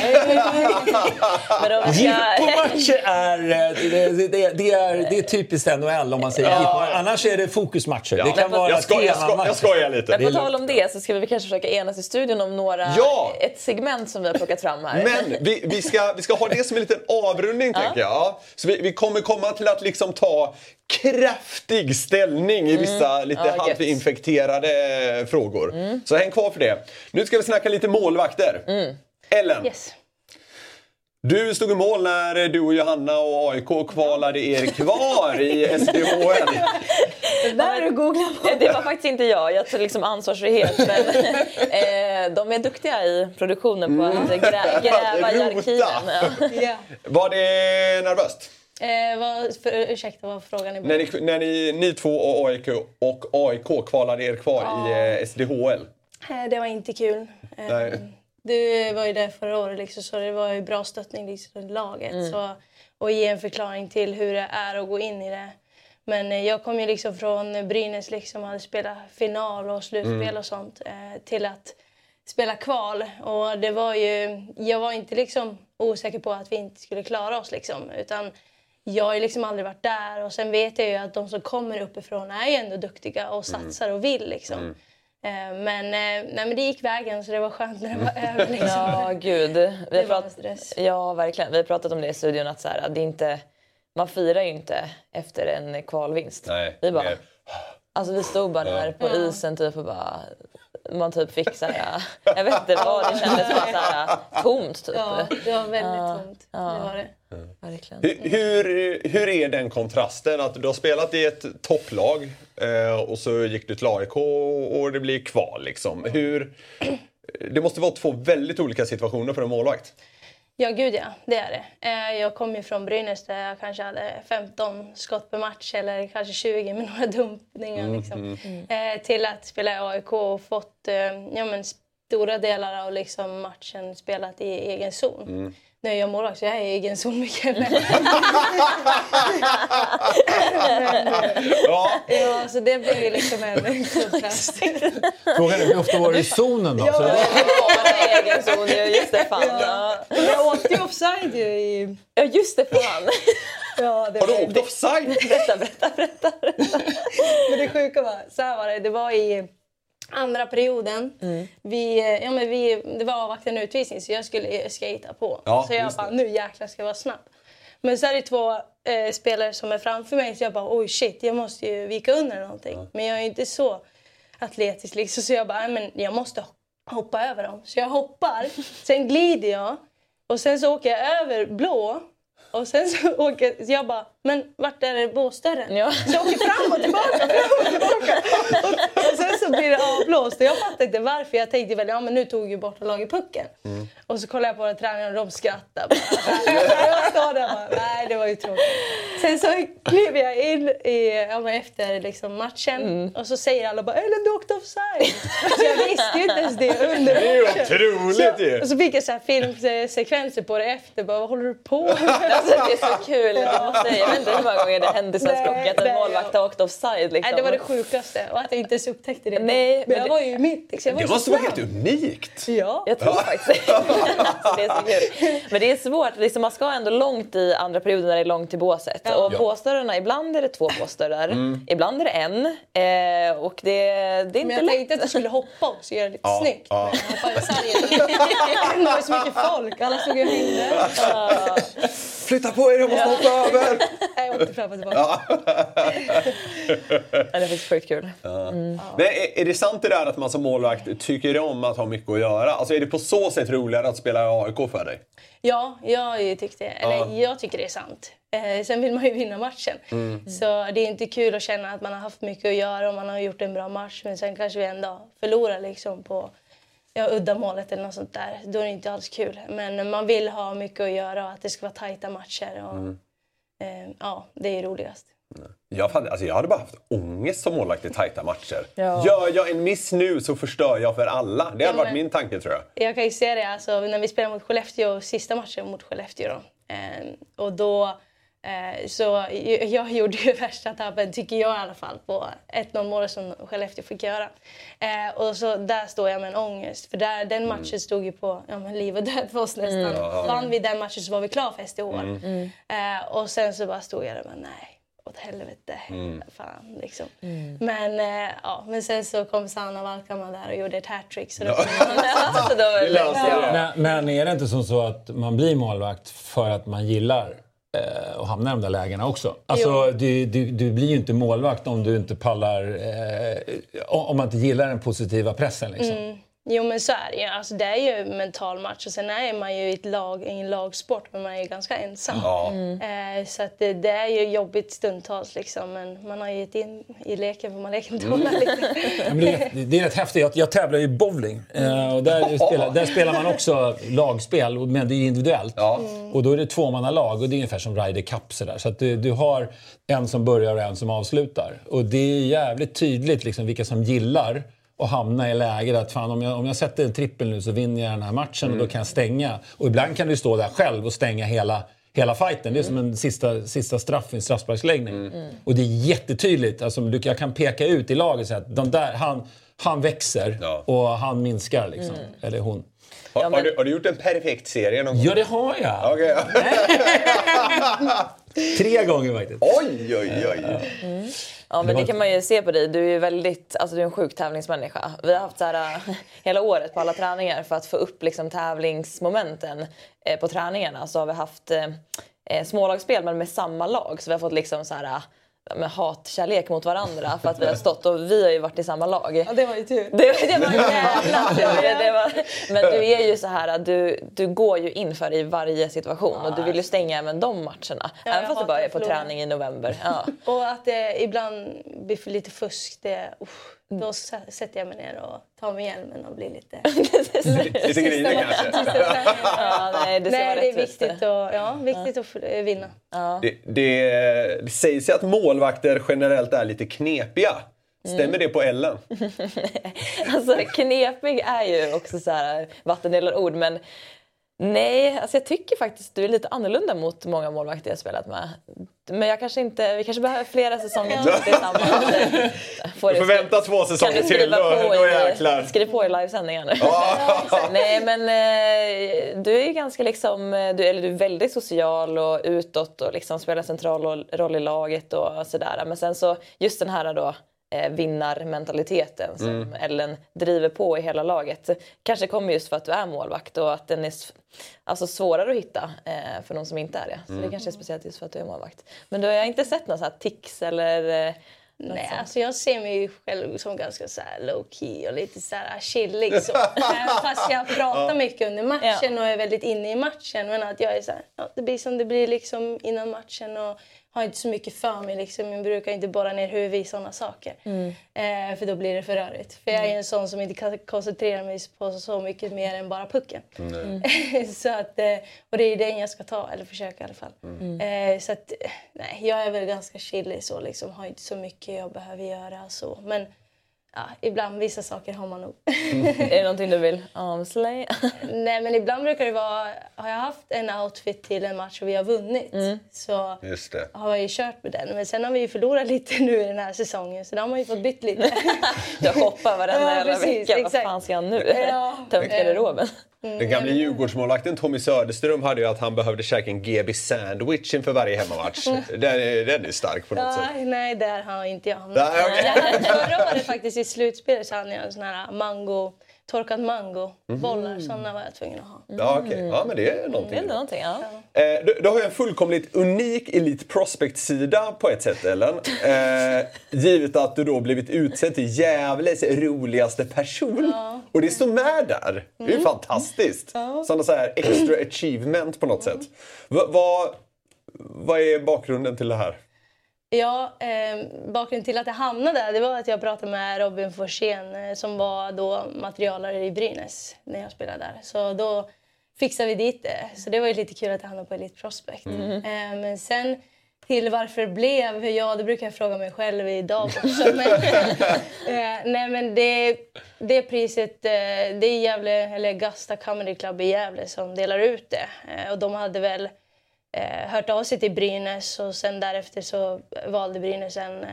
Jippomatcher är, eh, det, det, det, är, det är typiskt NHL om man säger Ja. jippo. Annars är det fokusmatcher. Ja. Det kan vara jag, sko jag, sko jag skojar lite. Men på tal om det så ska vi kanske försöka enas i studion om några, Ja! ett segment som vi har plockat fram här. Men vi, vi, ska, vi ska ha det som en liten avrundning tänker jag. Ja. Så vi, vi kommer komma till att liksom ta kraftig ställning i vissa lite gött. halvinfekterade frågor. Så häng kvar för det. Nu ska vi snacka lite målvakter. Ellen, Yes. du stod i mål när du och Johanna och AIK kvalade er kvar i SDHL. Där du googlar på. Eh, Det var faktiskt inte jag, jag tar liksom ansvarsfrihet. Men, eh, de är duktiga i produktionen på att grä, gräva i arkiven. Ja. Var det nervöst? Eh, vad, för, ursäkta, vad frågan i När ni, när ni, ni två och AIK, och AIK kvalade er kvar i eh, SDHL? Eh, Det var inte kul. Eh, Nej. Du var ju där förra året liksom, så det var ju bra stöttning liksom, laget. Så, och ge en förklaring till hur det är att gå in i det. Men eh, jag kom ju liksom från Brynäs liksom, hade spelat final och slutspel och sånt eh, till att spela kval. Och det var ju, jag var inte liksom osäker på att vi inte skulle klara oss liksom. Utan jag har liksom aldrig varit där och sen vet jag ju att de som kommer uppifrån är ju ändå duktiga och satsar och vill liksom. Eh, Men, eh, nej, men det gick vägen så det var skönt när det var över. Liksom. Ja, gud. Vi Det prat... Ja, verkligen. Vi har pratat om det i studion att så här, det är inte... man firar ju inte efter en kvalvinst. Nej, vi bara... Alltså vi stod bara där på isen typ och bara... Man typ fick så här, Jag vet inte vad, det kändes bara så här tomt typ. Ja, det var väldigt tomt. Det var det. Verkligen. Hur, hur, hur är den kontrasten? Att du har spelat i ett topplag eh, och så gick du till AIK och det blir kval. Liksom. Hur, det måste vara två väldigt olika situationer för en målvakt. Ja, gud ja. Det är det. Eh, Jag kom ju från Brynäs där jag kanske hade 15 skott per match eller kanske 20 med några dumpningar. Liksom. Eh, Till att spela i AIK och fått eh, ja, men stora delar av liksom matchen spelat i egen zon. Nu är jag målvakt så jag är i egen zon mycket. Men, Ja, ja, så det ju liksom en kontrast. Frågan är hur ofta var du i zonen då? Så det, Bara egen zon, ja, just det fan. Ja. Jag åkte ju offside ju i... Ja just det fan. Ja, det Har du åkt offside? Berätta, berätta, berätta. Men det sjuka var, så här var det, det var i andra perioden. Vi, eh, ja, men vi, det var avvaktande utvisning så jag skulle skata på. Ja, så jag bara, nu jäklar ska jag vara snabb. Men så är det två eh, spelare som är framför mig så jag bara, oj shit, jag måste ju vika under någonting. Men jag är ju inte så atletisk liksom så jag bara, "Nej, men jag måste hoppa över dem. Så jag hoppar, sen glider jag och sen så åker jag över blå och sen så åker så jag bara, men vart är det blåsdörren? Ja. Så jag åker fram och tillbaka, fram och tillbaka. Och, och sen så blir det avblåst och jag fattar inte varför. Jag tänkte väl, ja men nu tog ju bortalaget pucken. Och så kollade jag på tränaren och de skrattade. Bara. jag står där och bara, nej det var ju tråkigt. Sen så kliver jag in i, ja, men efter liksom matchen och så säger alla bara, Ellen du åkte offside. Så jag visste ju inte ens det under Det är ju matchen. otroligt ju! Och så fick jag så här filmsekvenser på det efter. Bara, vad håller du på med? Alltså, det är så kul. Jag, måste, säga. Vet inte hur många gånger det hände i svensk Nej, hockey att en målvakt har åkt offside. Liksom. Nej, det var det sjukaste. Och att jag inte ens upptäckte det. Nej, men men jag det- var ju mitt. Liksom. Jag var Det måste vara helt unikt. Ja. Jag tror faktiskt det. alltså, det är så kul. Men det är svårt. Liksom, man ska ändå långt i andra perioden när det är långt till båset. Ja. Och Ja. ibland är det två båsdörrar. Ibland är det en. Eh, och det, det är Men inte jag lätt. tänkte att jag skulle hoppa också och göra det lite Ja, snyggt. ja. Men sargen. Det var ju så mycket folk. Alla stod ju och hängde. Flytta på er, jag måste hoppa över! Jag åkte fram och tillbaka. Ja, det är faktiskt sjukt kul. Men är, är det sant det där att man som målvakt tycker om att ha mycket att göra? Alltså är det på så sätt roligare att spela i AIK för dig? Ja, jag har ju tyckt det. Eller Ja. jag tycker det är sant. Eh, sen vill man ju vinna matchen. Så det är inte kul att känna att man har haft mycket att göra och man har gjort en bra match men sen kanske vi en dag förlorar liksom på ja, uddamålet eller något sånt där. Då är det inte alls kul. Men man vill ha mycket att göra och att det ska vara tajta matcher. Och, eh, ja, det är roligast. Jag, hade, alltså jag hade bara haft ångest som målvakt i tajta matcher. Ja. Gör jag en miss nu så förstör jag för alla. Det hade Ja, varit min tanke tror jag. Jag kan ju se det alltså, när vi spelade mot Skellefteå, sista matchen mot Skellefteå. Då. Eh, och då så jag, gjorde ju värsta tabben, tycker jag i alla fall, på 1-0 målet som Skellefteå fick göra. Eh, och så där står jag med en ångest. För där, den matchen stod ju på ja, men liv och död för oss nästan. Vann vi den matchen så var vi klara för SDH. Eh, och sen så bara stod jag där och bara, nej. Åt helvete. Fan, liksom. Men, eh, ja, men sen så kom Sanna Valkama där och gjorde ett hattrick. Så då Alltså, då var det löser jag. Men, men är det inte som så att man blir målvakt för att man gillar eh, att hamna i de där lägena också? Alltså, du, du, du blir ju inte målvakt om du inte pallar... Eh, om man inte gillar den positiva pressen. Liksom. Jo men så är det ju. Alltså, det är ju en mental match och sen är man ju i ett lag, i en lagsport men man är ju ganska ensam. Ja. Eh, så att det, det är ju jobbigt stundtals liksom men man har gett in i leken för man leken tåla lite. Ja, men det, är, det är rätt häftigt. Jag, jag tävlar ju i bowling. Eh, och där, spelar, där spelar man också lagspel, men det är individuellt. Ja. Och då är det tvåmannalag och det är ungefär som Ryder Cup. Så, där. så att du, du har en som börjar och en som avslutar. Och det är jävligt tydligt liksom, vilka som gillar att hamna i läget att fan, om, jag, om jag sätter en trippel nu så vinner jag den här matchen och då kan jag stänga. Och ibland kan du stå där själv och stänga hela Hela fighten. Det är som en sista, sista straff i en straffsparksläggning. Och det är jättetydligt. Alltså, du- jag kan peka ut i laget och säga att de där, han, han växer Ja. och han minskar. Liksom. Eller hon. Har, Ja, men- har, du, har du gjort en perfekt serie någon gång? Ja, det har jag. Ja. Tre gånger faktiskt. Oj, oj, oj. Ja, men Det kan man ju se på dig. Du är ju väldigt, alltså du är en sjuk tävlingsmänniska. Vi har haft så här äh, hela året på alla träningar för att få upp liksom tävlingsmomenten eh, på träningarna så har vi haft eh, eh, smålagsspel men med samma lag. Så vi har fått liksom så här äh, med hatkärlek mot varandra för att vi har stått och vi har ju varit i samma lag. Ja, det var ju tur. Det, det var jävla tur. Det, det var, men du är ju så här, att du, du går ju in för det i varje situation och du vill ju stänga även de matcherna. Ja, även jag fast du bara är på förlora. träning i november. Ja. Och att det ibland blir för lite fusk, det, usch, då s- sätter jag mig ner och tar med hjälmen och blir lite... Lite grinig kanske. Ja, nej, det Nej, det är viktigt, och, ja, viktigt att vinna. Det, det, det sägs ju att målvakter generellt är lite knepiga. Stämmer det på Ellen? Alltså, knepig är ju också så här vattendelade ord men Nej, alltså jag tycker faktiskt du är lite annorlunda mot många målvakter jag spelat med. Men jag kanske inte, vi kanske behöver flera säsonger till tillsammans. Får Du får vänta två säsonger till, då, jäklar. Skriv på i livesändningar nu. Nej men eh, du är ganska liksom, du, eller du är väldigt social och utåt och liksom spelar central roll i laget och sådär. Men sen så just den här då eh, vinnarmentaliteten som Mm. Ellen driver på i hela laget. Kanske kommer just för att du är målvakt och att den är alltså svårare att hitta eh, för de som inte är det. Så Mm. det kanske är speciellt just för att du är målvakt. Men du har inte sett några tics eller eh, Nej, sånt? alltså jag ser mig själv som ganska så här low key och lite så här chillig. Så. Fast jag pratar mycket under matchen och är väldigt inne i matchen. Men att jag är så här, ja, det blir som det blir liksom innan matchen och har inte så mycket för mig. Liksom. Jag brukar inte borra ner huvudet i sådana saker. Eh, för då blir det för rörigt. För jag är en sån som inte kan koncentrera mig på så mycket mer än bara pucken. så att, eh, och det är den jag ska ta, eller försöka i alla fall. Eh, så att, nej, jag är väl ganska chillig så liksom. Har inte så mycket jag behöver göra så. Men ja, ibland, vissa saker har man nog. Är det någonting du vill avslöja? nej men ibland brukar det vara, har jag haft en outfit till en match och vi har vunnit. Så Just det. har jag ju kört med den. Men sen har vi ju förlorat lite nu i den här säsongen så då har man ju fått bytt lite. Jag shoppar varenda Ja, jävla precis, vecka. Vad exakt. fan ska jag nu? Ja. Tömt garderoben. Den gamla Djurgårdsmålvakten Tommy Söderström hade ju att han behövde käka en GB sandwich inför varje hemmamatch. Den är, den är stark på något sätt. Nej, nej, där har inte jag hamnat. Förra året faktiskt i slutspelet så hade jag en sån här mango, torkad mango. Bollar, såna var jag tvungen att ha. Ja, okej. ja, men det är Det är någonting. någonting, ja. Eh, du, du har ju en fullkomligt unik Elite Prospect-sida på ett sätt, Ellen. Eh, givet att du då blivit utsedd till Gävles roligaste person. Och det står med där. Det är ju fantastiskt. Sådana så här extra achievement på något sätt. Va, vad, vad är bakgrunden till det här? Ja, eh, bakgrunden till att jag hamnade där det var att jag pratade med Robin Forsén eh, som var då materialare i Brynäs när jag spelade där. Så då fixade vi dit det. Så det var ju lite kul att jag hamnade på Elite Prospect. Eh, men sen till varför det blev, ja det brukar jag fråga mig själv idag också. Men, eh, nej men det, det priset, eh, det är Gävle, eller Gasta Comedy Club i Gävle som delar ut det. Eh, och de hade väl eh, hört av sig till Brynäs och sen därefter så valde Brynäs en eh,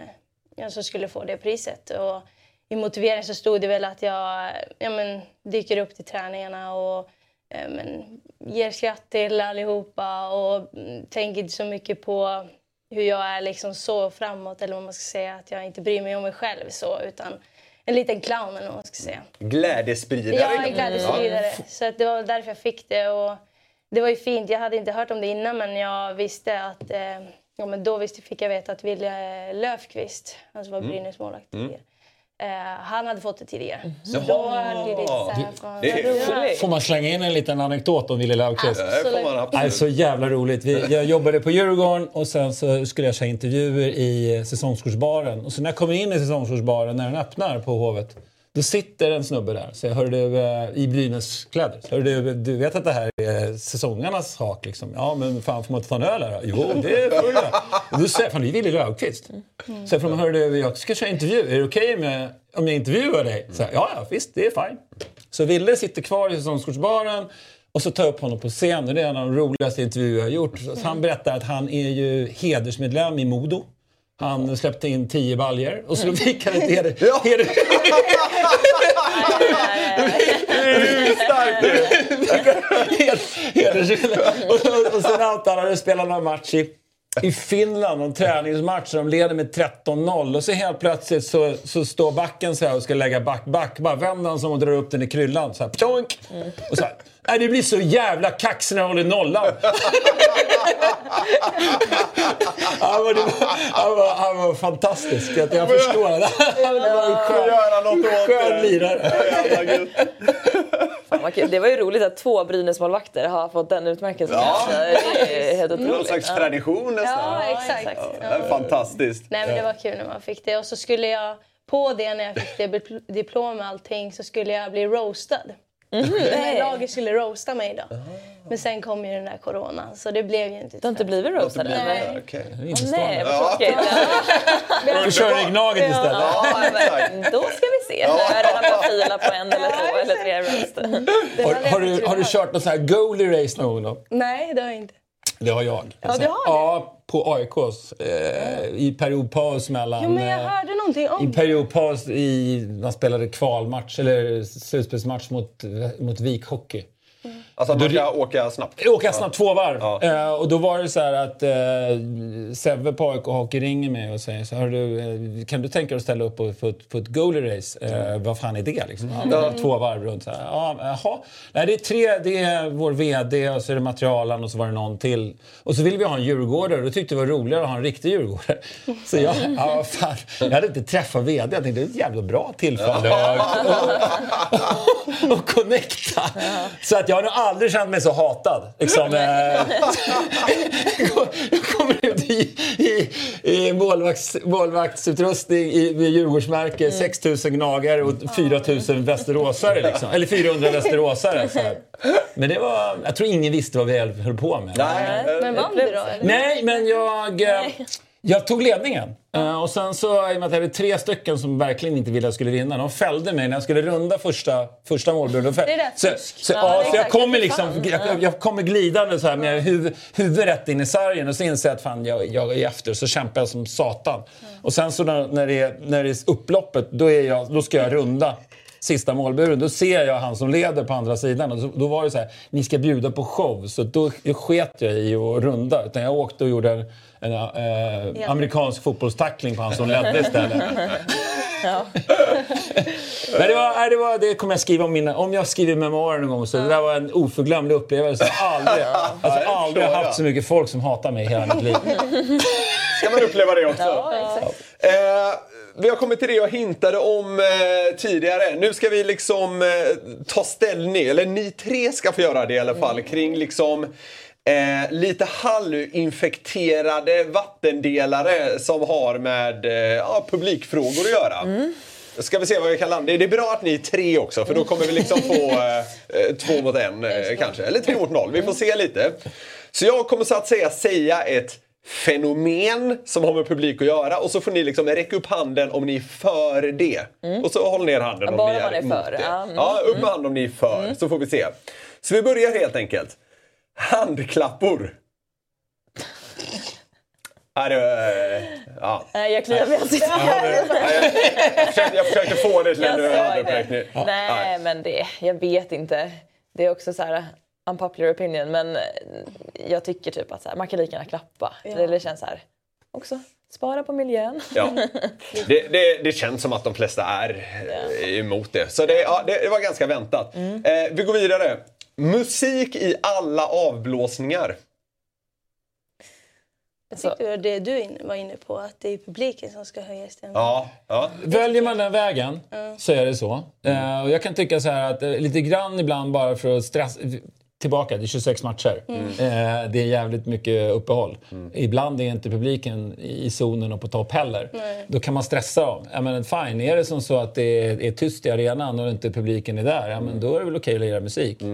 ja, som skulle få det priset. Och I motiveringen så stod det väl att jag ja, men, dyker upp till träningarna och eh, men, ger skratt till allihopa och mm, tänker inte så mycket på hur jag är liksom så framåt eller vad man ska säga, att jag inte bryr mig om mig själv så utan en liten clown eller vad man ska säga. Glädjespridare. Ja, en glädjespridare. Så att det var därför jag fick det. Och det var ju fint. Jag hade inte hört om det innan men jag visste att... Eh, ja, men då visste, fick jag veta att Wille Löfqvist, han som var Brynäs målvakt tidigare, eh, han hade fått det tidigare. Så då var det lite så här. Får man slänga in en liten anekdot om Wille Löfqvist? Absolut. så jävla roligt. Vi, jag jobbade på Djurgården och sen så skulle jag köra intervjuer i säsongskortsbaren. Och så när jag kommer in i säsongskortsbaren, när den öppnar på Hovet, då sitter en snubbe där. Så jag du, eh, i Brynäs-kläder. Hörde du, du vet att det här är säsongarnas sak liksom. Ja, men fan får man inte ta en öl här då? Jo, det får du. Och Då säger fan det är Wille Löfqvist. Så jag frågar, hörde du, jag ska köra intervju. Är det okej med om jag intervjuar dig? Så jag, ja, ja, visst, det är fine. Så Wille sitter kvar i säsongskortsbaren och så tar jag upp honom på scen. och Det är en av de roligaste intervjuer jag har gjort. Så han berättar att han är ju hedersmedlem i Modo. Han släppte in tio baljer och så fick han ett heder... Ja. heder och, och sen och spelade någon match i, i Finland, en träningsmatch. De leder med 13-0 och så helt plötsligt så, så står backen så här och ska lägga back, back. Bara vänder han sig om och drar upp den i kryllan. Så här, pjonk! Och så här, Nej, det blir så jävla kaxig när jag håller nollan. han, var, han, var, han var fantastisk. Jag, jag förstår det. Han var en skön, göra något åt skön det. lirare. Det var ju roligt att två Brynäs-målvakter har fått den utmärkelsen. Ja. Det är helt Någon otroligt. slags Ja. tradition nästan. Ja, exakt. är fantastiskt. Nej men det var kul när man fick det. Och så skulle jag, på det när jag fick det dipl- diplom och allting, så skulle jag bli roastad. Men laget skulle roasta mig då. Men sen kom ju den där coronan så det blev ju inte Du har inte blivit roastad Nej. eller? Okej. Nej, vad Ja. tråkigt. Du kör i Gnaget istället. Ja, men då ska vi se. Jag är redan på fila på en eller två eller tre. Det Har, har, du, har du kört något sånt här goalie race någon gång då? Nej, det har jag inte. Det har jag. Ja, du har det? Ja, på AIKs. Eh, I periodpaus mellan... Jo, men jag eh, hörde någonting om I periodpaus i... Man spelade kvalmatch, eller slutspelsmatch mot, mot Vik Hockey. Alltså att man ska åka snabbt. Åka snabbt två varv. Ja. Eh, och då var det så här att eh, Sebbe på AIK Hockey ringer mig och säger så du, eh, kan du tänka dig att ställa upp på, på, ett- på ett goalie-race? Eh, vad fan är det liksom? Ja, Två varv runt. Så här. Ja, jaha. Nej, det är tre, det är vår VD och så är det materialen och så var det någon till. Och så ville vi ha en djurgårdare och då tyckte det var roligare att ha en riktig djurgårdare. Så jag, ja, fan. jag hade inte träffat VD. Jag tänkte det är ett jävla bra tillfälle att connecta. Så att jag har nog aldrig känt mig så hatad. Liksom, eh, jag kommer ut i, i, i målvakts, målvaktsutrustning i, med Djurgårdsmärke, 6 000 gnagare och 4 000 västeråsare. Liksom. Eller 400 västeråsare. Så här. Men det var, jag tror ingen visste vad vi höll på med. Nej. Men vann du då? Eller? Nej, men jag, eh, jag tog ledningen. Eh, Och sen så, i och med att det var tre stycken som verkligen inte ville att jag skulle vinna, de fällde mig när jag skulle runda första, första målburen. Det är rätt så, så, Ja, ja, så jag kommer liksom, jag, jag kommer glidande så här med huv, huvudet rätt in i sargen och så inser jag att fan, jag, jag är efter. Så kämpar jag som satan. Och sen så när, när, det är, när det är upploppet, då, är jag, då ska jag runda sista målburen. Då ser jag han som leder på andra sidan. Och så, då var det så här, ni ska bjuda på show. Så då sket jag i att runda. Utan jag åkte och gjorde en, en eh, amerikansk fotbollstackling på han som ledde istället. Men det, var, nej, det, var, det kommer jag skriva om mina, om jag skriver memoarer någon gång. Så det där var en oförglömlig upplevelse. Jag har aldrig, alltså, aldrig haft så mycket folk som hatar mig i hela mitt liv. Ska man uppleva det också? Ja, exakt. Eh, vi har kommit till det jag hintade om eh, tidigare. Nu ska vi liksom eh, ta ställning, eller ni tre ska få göra det i alla fall, kring liksom eh, lite halvinfekterade vattendelare som har med eh, ja, publikfrågor att göra. Ska vi se vad vi kan landa i. Det är bra att ni är tre också för då kommer vi liksom få eh, eh, två mot en eh, kanske. Eller tre mot noll. Vi får se lite. Så jag kommer så att säga säga ett fenomen som har med publik att göra och så får ni liksom räcka upp handen om ni är för det. Och så håll ner handen om bara ni är, är emot det. ja, mm. Ja, upp med handen om ni är för så får vi se. Så vi börjar helt enkelt. Handklappor. Ja, det ja. Nej, jag kliar mig alltså inte. Ja, jag, försökte, få det till en det. Nej, men det, jag vet inte. Det är också så här unpopular opinion, men jag tycker typ att så här, man kan lika gärna klappa. Det, det känns så här, också spara på miljön. Ja. Det, det, det känns som att de flesta är eh, emot det. Så det, ja, det, var ganska väntat. Eh, vi går vidare. Musik i alla avblåsningar. Jag tyckte det du var inne på, att det är publiken som ska höja stämningen. Ja, ja. Väljer man den vägen så är det så. Eh, och jag kan tycka så här att eh, lite grann ibland bara för att stressa tillbaka till 26 matcher. Eh, det är jävligt mycket uppehåll. Ibland är inte publiken i zonen och på topp heller. Då kan man stressa dem. Ja, men fine, är det som så att det är, är tyst i arenan och inte publiken är där, ja, men då är det väl okej att lira musik. Eh,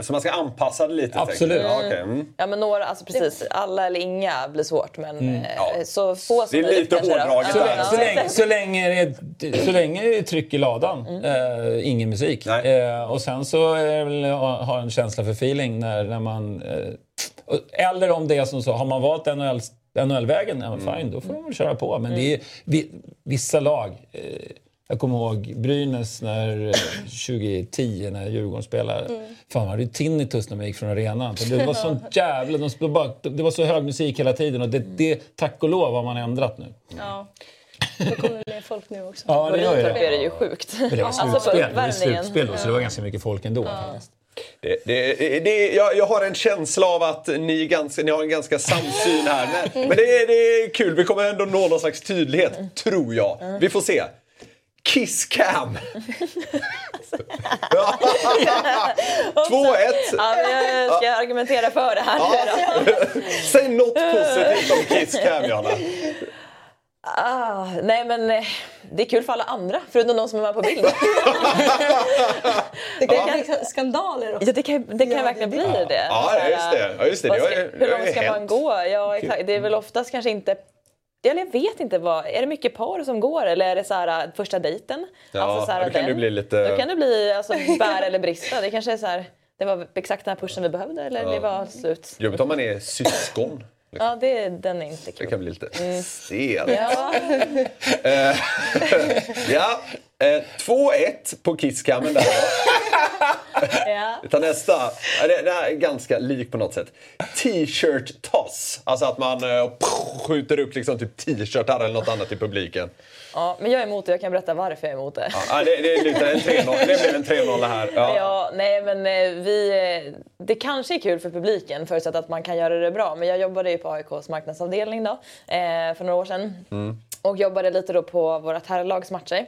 Så man ska anpassa det lite? Absolut. Ja, okej. mm. Ja, men några, alltså precis, alla eller inga blir svårt, men eh, Ja. så få som Det är lite hårdraget Så, där. länge, så, länge, så, länge det är, så länge det är tryck i ladan, eh, ingen musik. Nej. Eh, och sen så är det väl ha en känsla för feeling när, när man... Eh, eller om det är som så, har man valt NHL, NHL-vägen, ja, men fine, då får man väl köra på. Men det är vi, vissa lag... Eh, jag kommer ihåg Brynäs när, eh, 2010 när Djurgården spelade. Fan, man hade ju tinnitus när man gick från arenan. Det var sånt jävla... De bara, det var så hög musik hela tiden och det, det, tack och lov har man ändrat nu. Ja. Det kommer mer folk nu också. Ja, det gör ju är det det. ju sjukt. Men det var Alltså, slutspel, det var slutspel då, så det var ganska mycket folk ändå. faktiskt. Det, det, det, jag, jag har en känsla av att ni, ganska, ni har en ganska samsyn här. Men, men det, är- det är kul, vi kommer ändå nå någon slags tydlighet, tror jag. Vi får se. Kisscam. 2-1. Ja, jag ska argumentera för det här då. Säg något positivt om Kisscam, Johanna. Ah, nej men eh, det är kul för alla andra, förutom de som är med på bild. Det kan bli skandaler också. Ja, det kan, det kan verkligen bli det. Ja, just det. Ja, just det. Vad Det har ska, ju- hur det har långt ju ska man hänt. gå? Ja, exakt. Det är väl oftast kanske inte Eller jag vet inte, vad, är det mycket par som går eller är det så här, äh, första dejten? Ja, alltså, så här, då kan det bli lite- Då kan det bli alltså, bär eller brista. Det kanske är så här, det var exakt den här pushen vi behövde eller det var slut. Jobbigt om man är syskon. Ja, det, den är inte Det kul. kan bli lite stel. Ja, Eh, ja, eh, 2-1 på Kisskammen där. ja. Vi tar nästa. Det, det här är ganska lik på något sätt. T-shirt toss. Alltså att man eh, skjuter upp liksom typ t-shirtar eller något annat i publiken. ja, men jag är emot det. Jag kan berätta varför jag är emot det. Ja, det, det, är lite en 3-0. det blev en 3-0 här. Ja. Ja, nej men eh, vi, eh, det kanske är kul för publiken förutsatt att man kan göra det bra. Men jag jobbade ju på AIKs marknadsavdelning då, eh, för några år sedan. Och jobbade lite då på vårt herrlags matcher.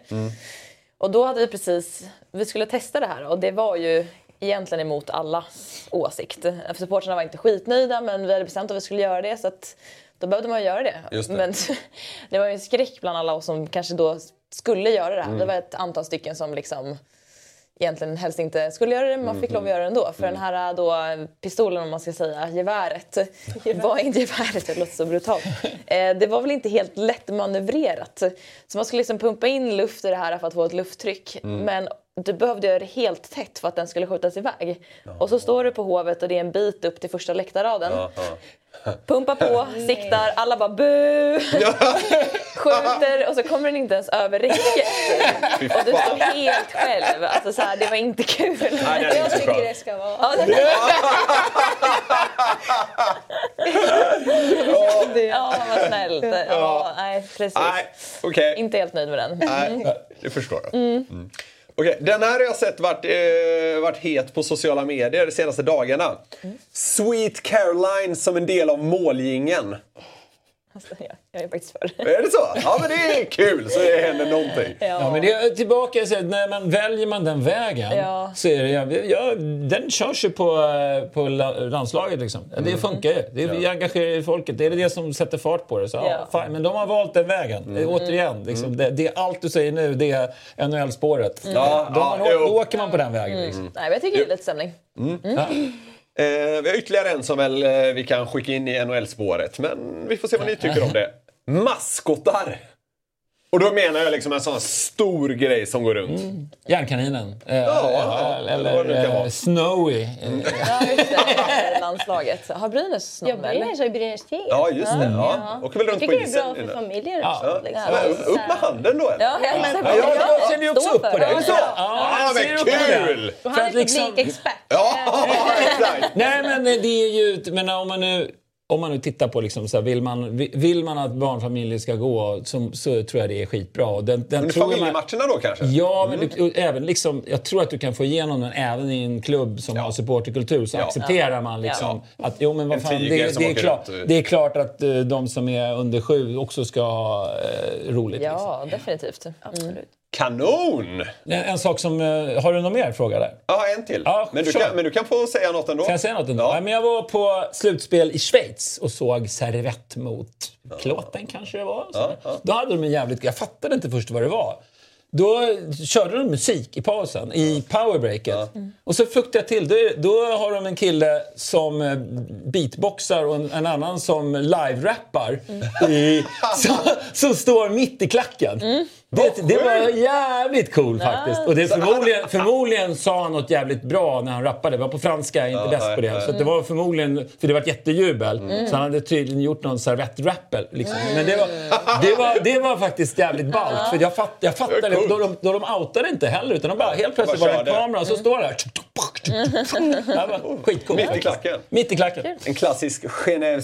Och då hade vi precis, vi skulle testa det här och det var ju egentligen emot allas åsikt. För Supportrarna var inte skitnöjda men vi hade bestämt att vi skulle göra det så att då behövde man ju göra det. Det. Men det var ju en skräck bland alla oss som kanske då skulle göra det här. Det var ett antal stycken som liksom egentligen helst inte skulle göra det men man fick lov att göra det ändå. För den här då pistolen om man ska säga, geväret, var inte geväret, det låter så brutalt. Eh, det var väl inte helt lättmanövrerat. Så man skulle liksom pumpa in luft i det här för att få ett lufttryck. Men du behövde göra det helt tätt för att den skulle skjutas iväg. Och så står du på Hovet och det är en bit upp till första läktarraden. Ja, ja. Pumpa på, siktar, alla bara bu! Skjuter och så kommer den inte ens över räcket. Och du står helt själv. Alltså så här, det var inte kul. Nej, det är Jag tycker bra. det ska vara. Ja, det... ja vad snällt. Ja, nej, precis. Nej, okej. Inte helt nöjd med den. Nej, det förstår jag. Mm. Okej, den här har jag sett varit, eh, varit het på sociala medier de senaste dagarna. Sweet Caroline som en del av målgingen. Alltså, ja, jag är faktiskt för. Är det så? Ja, men det är kul så det händer någonting. Ja, men det är tillbaka så att när man väljer man den vägen Ja. så är det, ja, ja, den körs ju på, eh, på la- landslaget liksom. Det funkar ju. Det är, Vi engagerar ju folket. Det är det som sätter fart på det. Så, ja. Ja. fine. Men de har valt den vägen. Eh, Återigen, liksom, det, det är allt du säger nu, det är NHL-spåret. Ja, Då, ja, man, jo. då åker man på den vägen. Liksom. Nej, men jag tycker det är lite stämning. Ja. Eh, vi har ytterligare en som väl eh, vi kan skicka in i NHL-spåret. Men vi får se vad ni tycker om det. Maskotar! Och då menar jag liksom en sån stor grej som går runt. Järnkaninen. Eh, ja, eller nu kan eh. Snowy. Eh, Ja, just det. Landslaget. Har Brynäs Jag någon eller? Brynäs har ju Brynäs Tigers. Ja, just det. Ja. Åker väl Jag runt på tycker det är isen. bra för familjer Ja. och så. Liksom. Ja, upp, upp med handen då. eller? Ja, ja, men, Ja, jag ser ni också upp på det? Ja, Är det så? ja. Ja, ser men kul! Och han är liksom- publikexpert. Ja, exakt! Nej, men det är ju... Men om man nu, om man nu tittar på liksom så här, vill, man, vill man att barnfamiljer ska gå så, så tror jag det är skitbra. Den, den familjematcherna då kanske? Ja, men du, även liksom, jag tror att du kan få igenom den även i en klubb som har supporterkultur. Så Ja. accepterar man liksom att jo, men vad fan, det, det, är klart, och- det är klart att eh, de som är under sju också ska ha eh, roligt. Liksom. Ja, definitivt. Mm. Kanon! En, sak som... Eh, har du någon mer fråga där? Ja, en till. Ja, men, du kan, men du kan få säga något ändå. Kan jag säga något ändå? Ja. Ja. men jag var på slutspel i Schweiz och såg Servett mot Plåten kanske det var. Så. Då hade de en jävligt... Jag fattade inte först vad det var. Då körde de musik i pausen, i powerbreaket. Och så fuktade jag till. Då, då har de en kille som eh, beatboxar och en, en annan som live-rappar. I, som, som står mitt i klacken. Det, det var jävligt cool faktiskt. Och det förmodligen, förmodligen sa han något jävligt bra när han rappade. Det var på franska, jag är inte bäst på det. Så det var förmodligen, för det var ett jättejubel. Så han hade tydligen gjort någon servettrappel. Liksom. Men det var, det, var, det var faktiskt jävligt ballt. För jag, fatt, jag fattade, coolt. då, de, då de outade inte heller. Utan de bara, helt plötsligt Bara var det en kamera och så står det. Det var skitcoolt. Mitt i klacken. Mitt i klacken. En klassisk Genève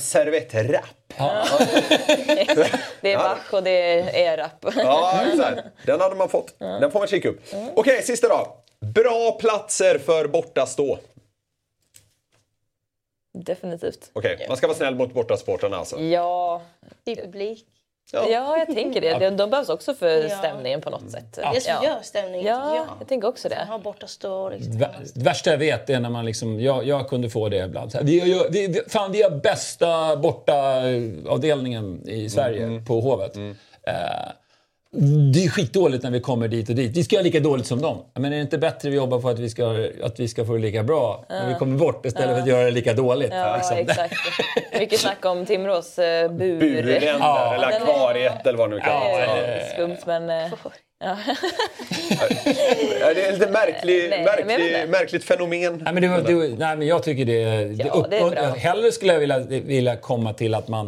Servette-rap. Det är Bach och det är rap. Ja, exakt. Den hade man fått. Den får man kika upp. Okej, sista då. Bra platser för bortastå. Definitivt. Okej, man ska vara snäll mot bortasportarna alltså. Ja, I publik. Ja, jag tänker det. De, de behövs också för Ja. stämningen på något sätt. Det som ja. gör stämningen Ja, jag. jag tänker också Man det. har borta stå liksom. Det värsta jag vet är när man liksom, jag, jag kunde få det ibland. Så här, Vi, har- vi, fan, vi har bästa bortaavdelningen i Sverige på Hovet. Eh, det är skitdåligt när vi kommer dit och dit. Vi ska göra lika dåligt som dem. Men är det inte bättre vi jobbar på att vi ska, att vi ska få det lika bra när vi kommer bort istället för att göra det lika dåligt? Ja, liksom. exakt. Mycket snack om Timrås eh, bur. Buren Ja. eller akvariet eller vad det nu kallas. Det Ja. skumt men... eh, Ja, det är lite märklig, Nej, märklig, inte. märkligt fenomen. Nej, men det, var- det, nej, men jag tycker det, det, Ja, det är bra. Hellre skulle jag vilja, vilja komma till att man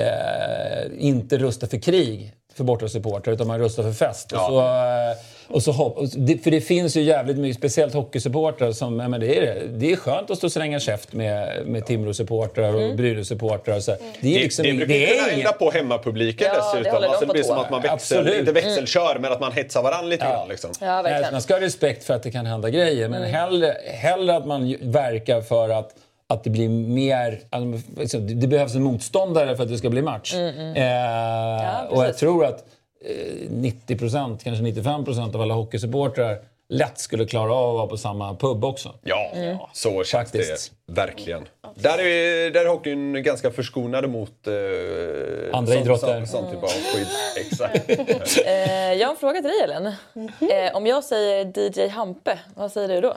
eh, inte rustar för krig för bortasupportrar utan man rustar för fest. Och så, eh, och så hopp, och det, för det finns ju jävligt mycket, speciellt hockeysupportrar som, ja, men det, är, det är skönt att stå och slänga käft med, med Timrå-supportrar och Mm. Brynäs-supportrar. och Så. Det är Det, liksom det ing- brukar det ju kunna inget... på hemmapubliken Ja, det dessutom. håller de Alltså, det blir som att man växel, Absolut. inte växelkör, men att man hetsar varandra lite grann. Liksom. Ja, man ska ha respekt för att det kan hända grejer, men hellre, hellre att man verkar för att att det blir mer... Alltså, det behövs en motståndare för att det ska bli match. Eh, och jag tror att eh, 90% kanske 95% av alla hockeysupportrar lätt skulle klara av att vara på samma pub också. Ja, så känns Faktiskt. det verkligen. Där är, där är hockeyn ganska förskonade mot eh, Andra sån- idrotter. Sån, sån typ av skit. Exakt. Eh, jag har en fråga till dig Ellen. Eh, om jag säger DJ Hampe, vad säger du då?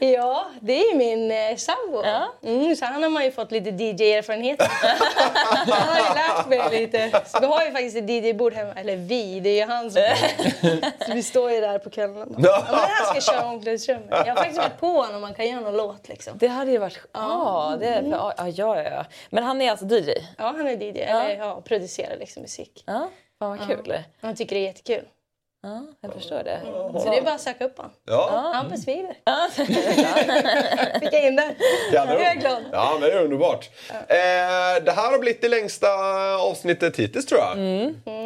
Ja, det är min eh, sambo. Ja. Mm, så han har man ju fått lite DJ-erfarenhet Han har ju lärt mig lite. Så vi har ju faktiskt ett DJ-bord hemma. Eller vi, det är ju han som... så vi står ju där på kvällarna. Ja, men han ska köra omklädningsrummet. Jag har faktiskt varit på honom om man kan göra någon låt liksom. Det hade ju varit... Ja, det är, ja, ja, ja, ja. Men han är alltså DJ? Ja, han är DJ. Eller ja, producerar liksom musik. Ja, fan vad kul. Han tycker det är jättekul. Ja, jag förstår det. Så det är bara att söka upp honom. Ja, Hampus Wiber. Ja. Fick jag in den. kanon. Jag är glad. Ja, men det är underbart. Eh, det här har blivit det längsta avsnittet hittills tror jag.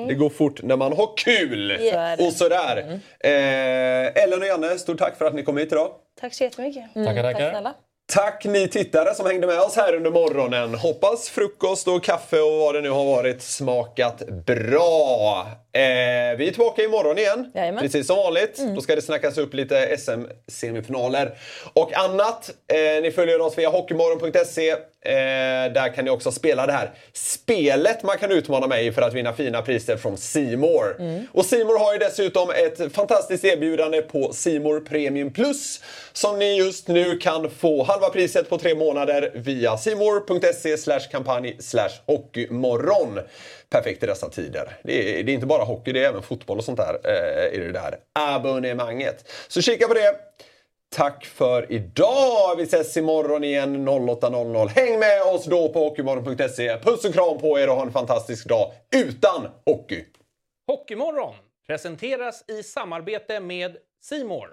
Det går fort när man har kul. Det. Och sådär. Eh, Ellen och Janne, stort tack för att ni kom hit idag. Tack så jättemycket. Tackar, Tack tackar. snälla. Tack ni tittare som hängde med oss här under morgonen. Hoppas frukost och kaffe och vad det nu har varit smakat bra. Eh, vi är tillbaka imorgon igen. Jajamän. Precis som vanligt. Då ska det snackas upp lite SM-semifinaler och annat. Eh, ni följer oss via hockeymorgon.se. Eh, där kan ni också spela det här spelet man kan utmana mig för att vinna fina priser från Simor. Och Simor har ju dessutom ett fantastiskt erbjudande på Simor Premium Plus som ni just nu kan få halva priset på tre månader via simor.se kampanj hockeymorgon. Perfekt i dessa tider. Det är, det är inte bara hockey, det är även fotboll och sånt där eh, i det där abonnemanget. Så kika på det. Tack för idag! Vi ses imorgon igen 08.00. Häng med oss då på hockeymorgon.se. Puss och kram på er och ha en fantastisk dag utan hockey! Hockeymorgon presenteras i samarbete med Simor.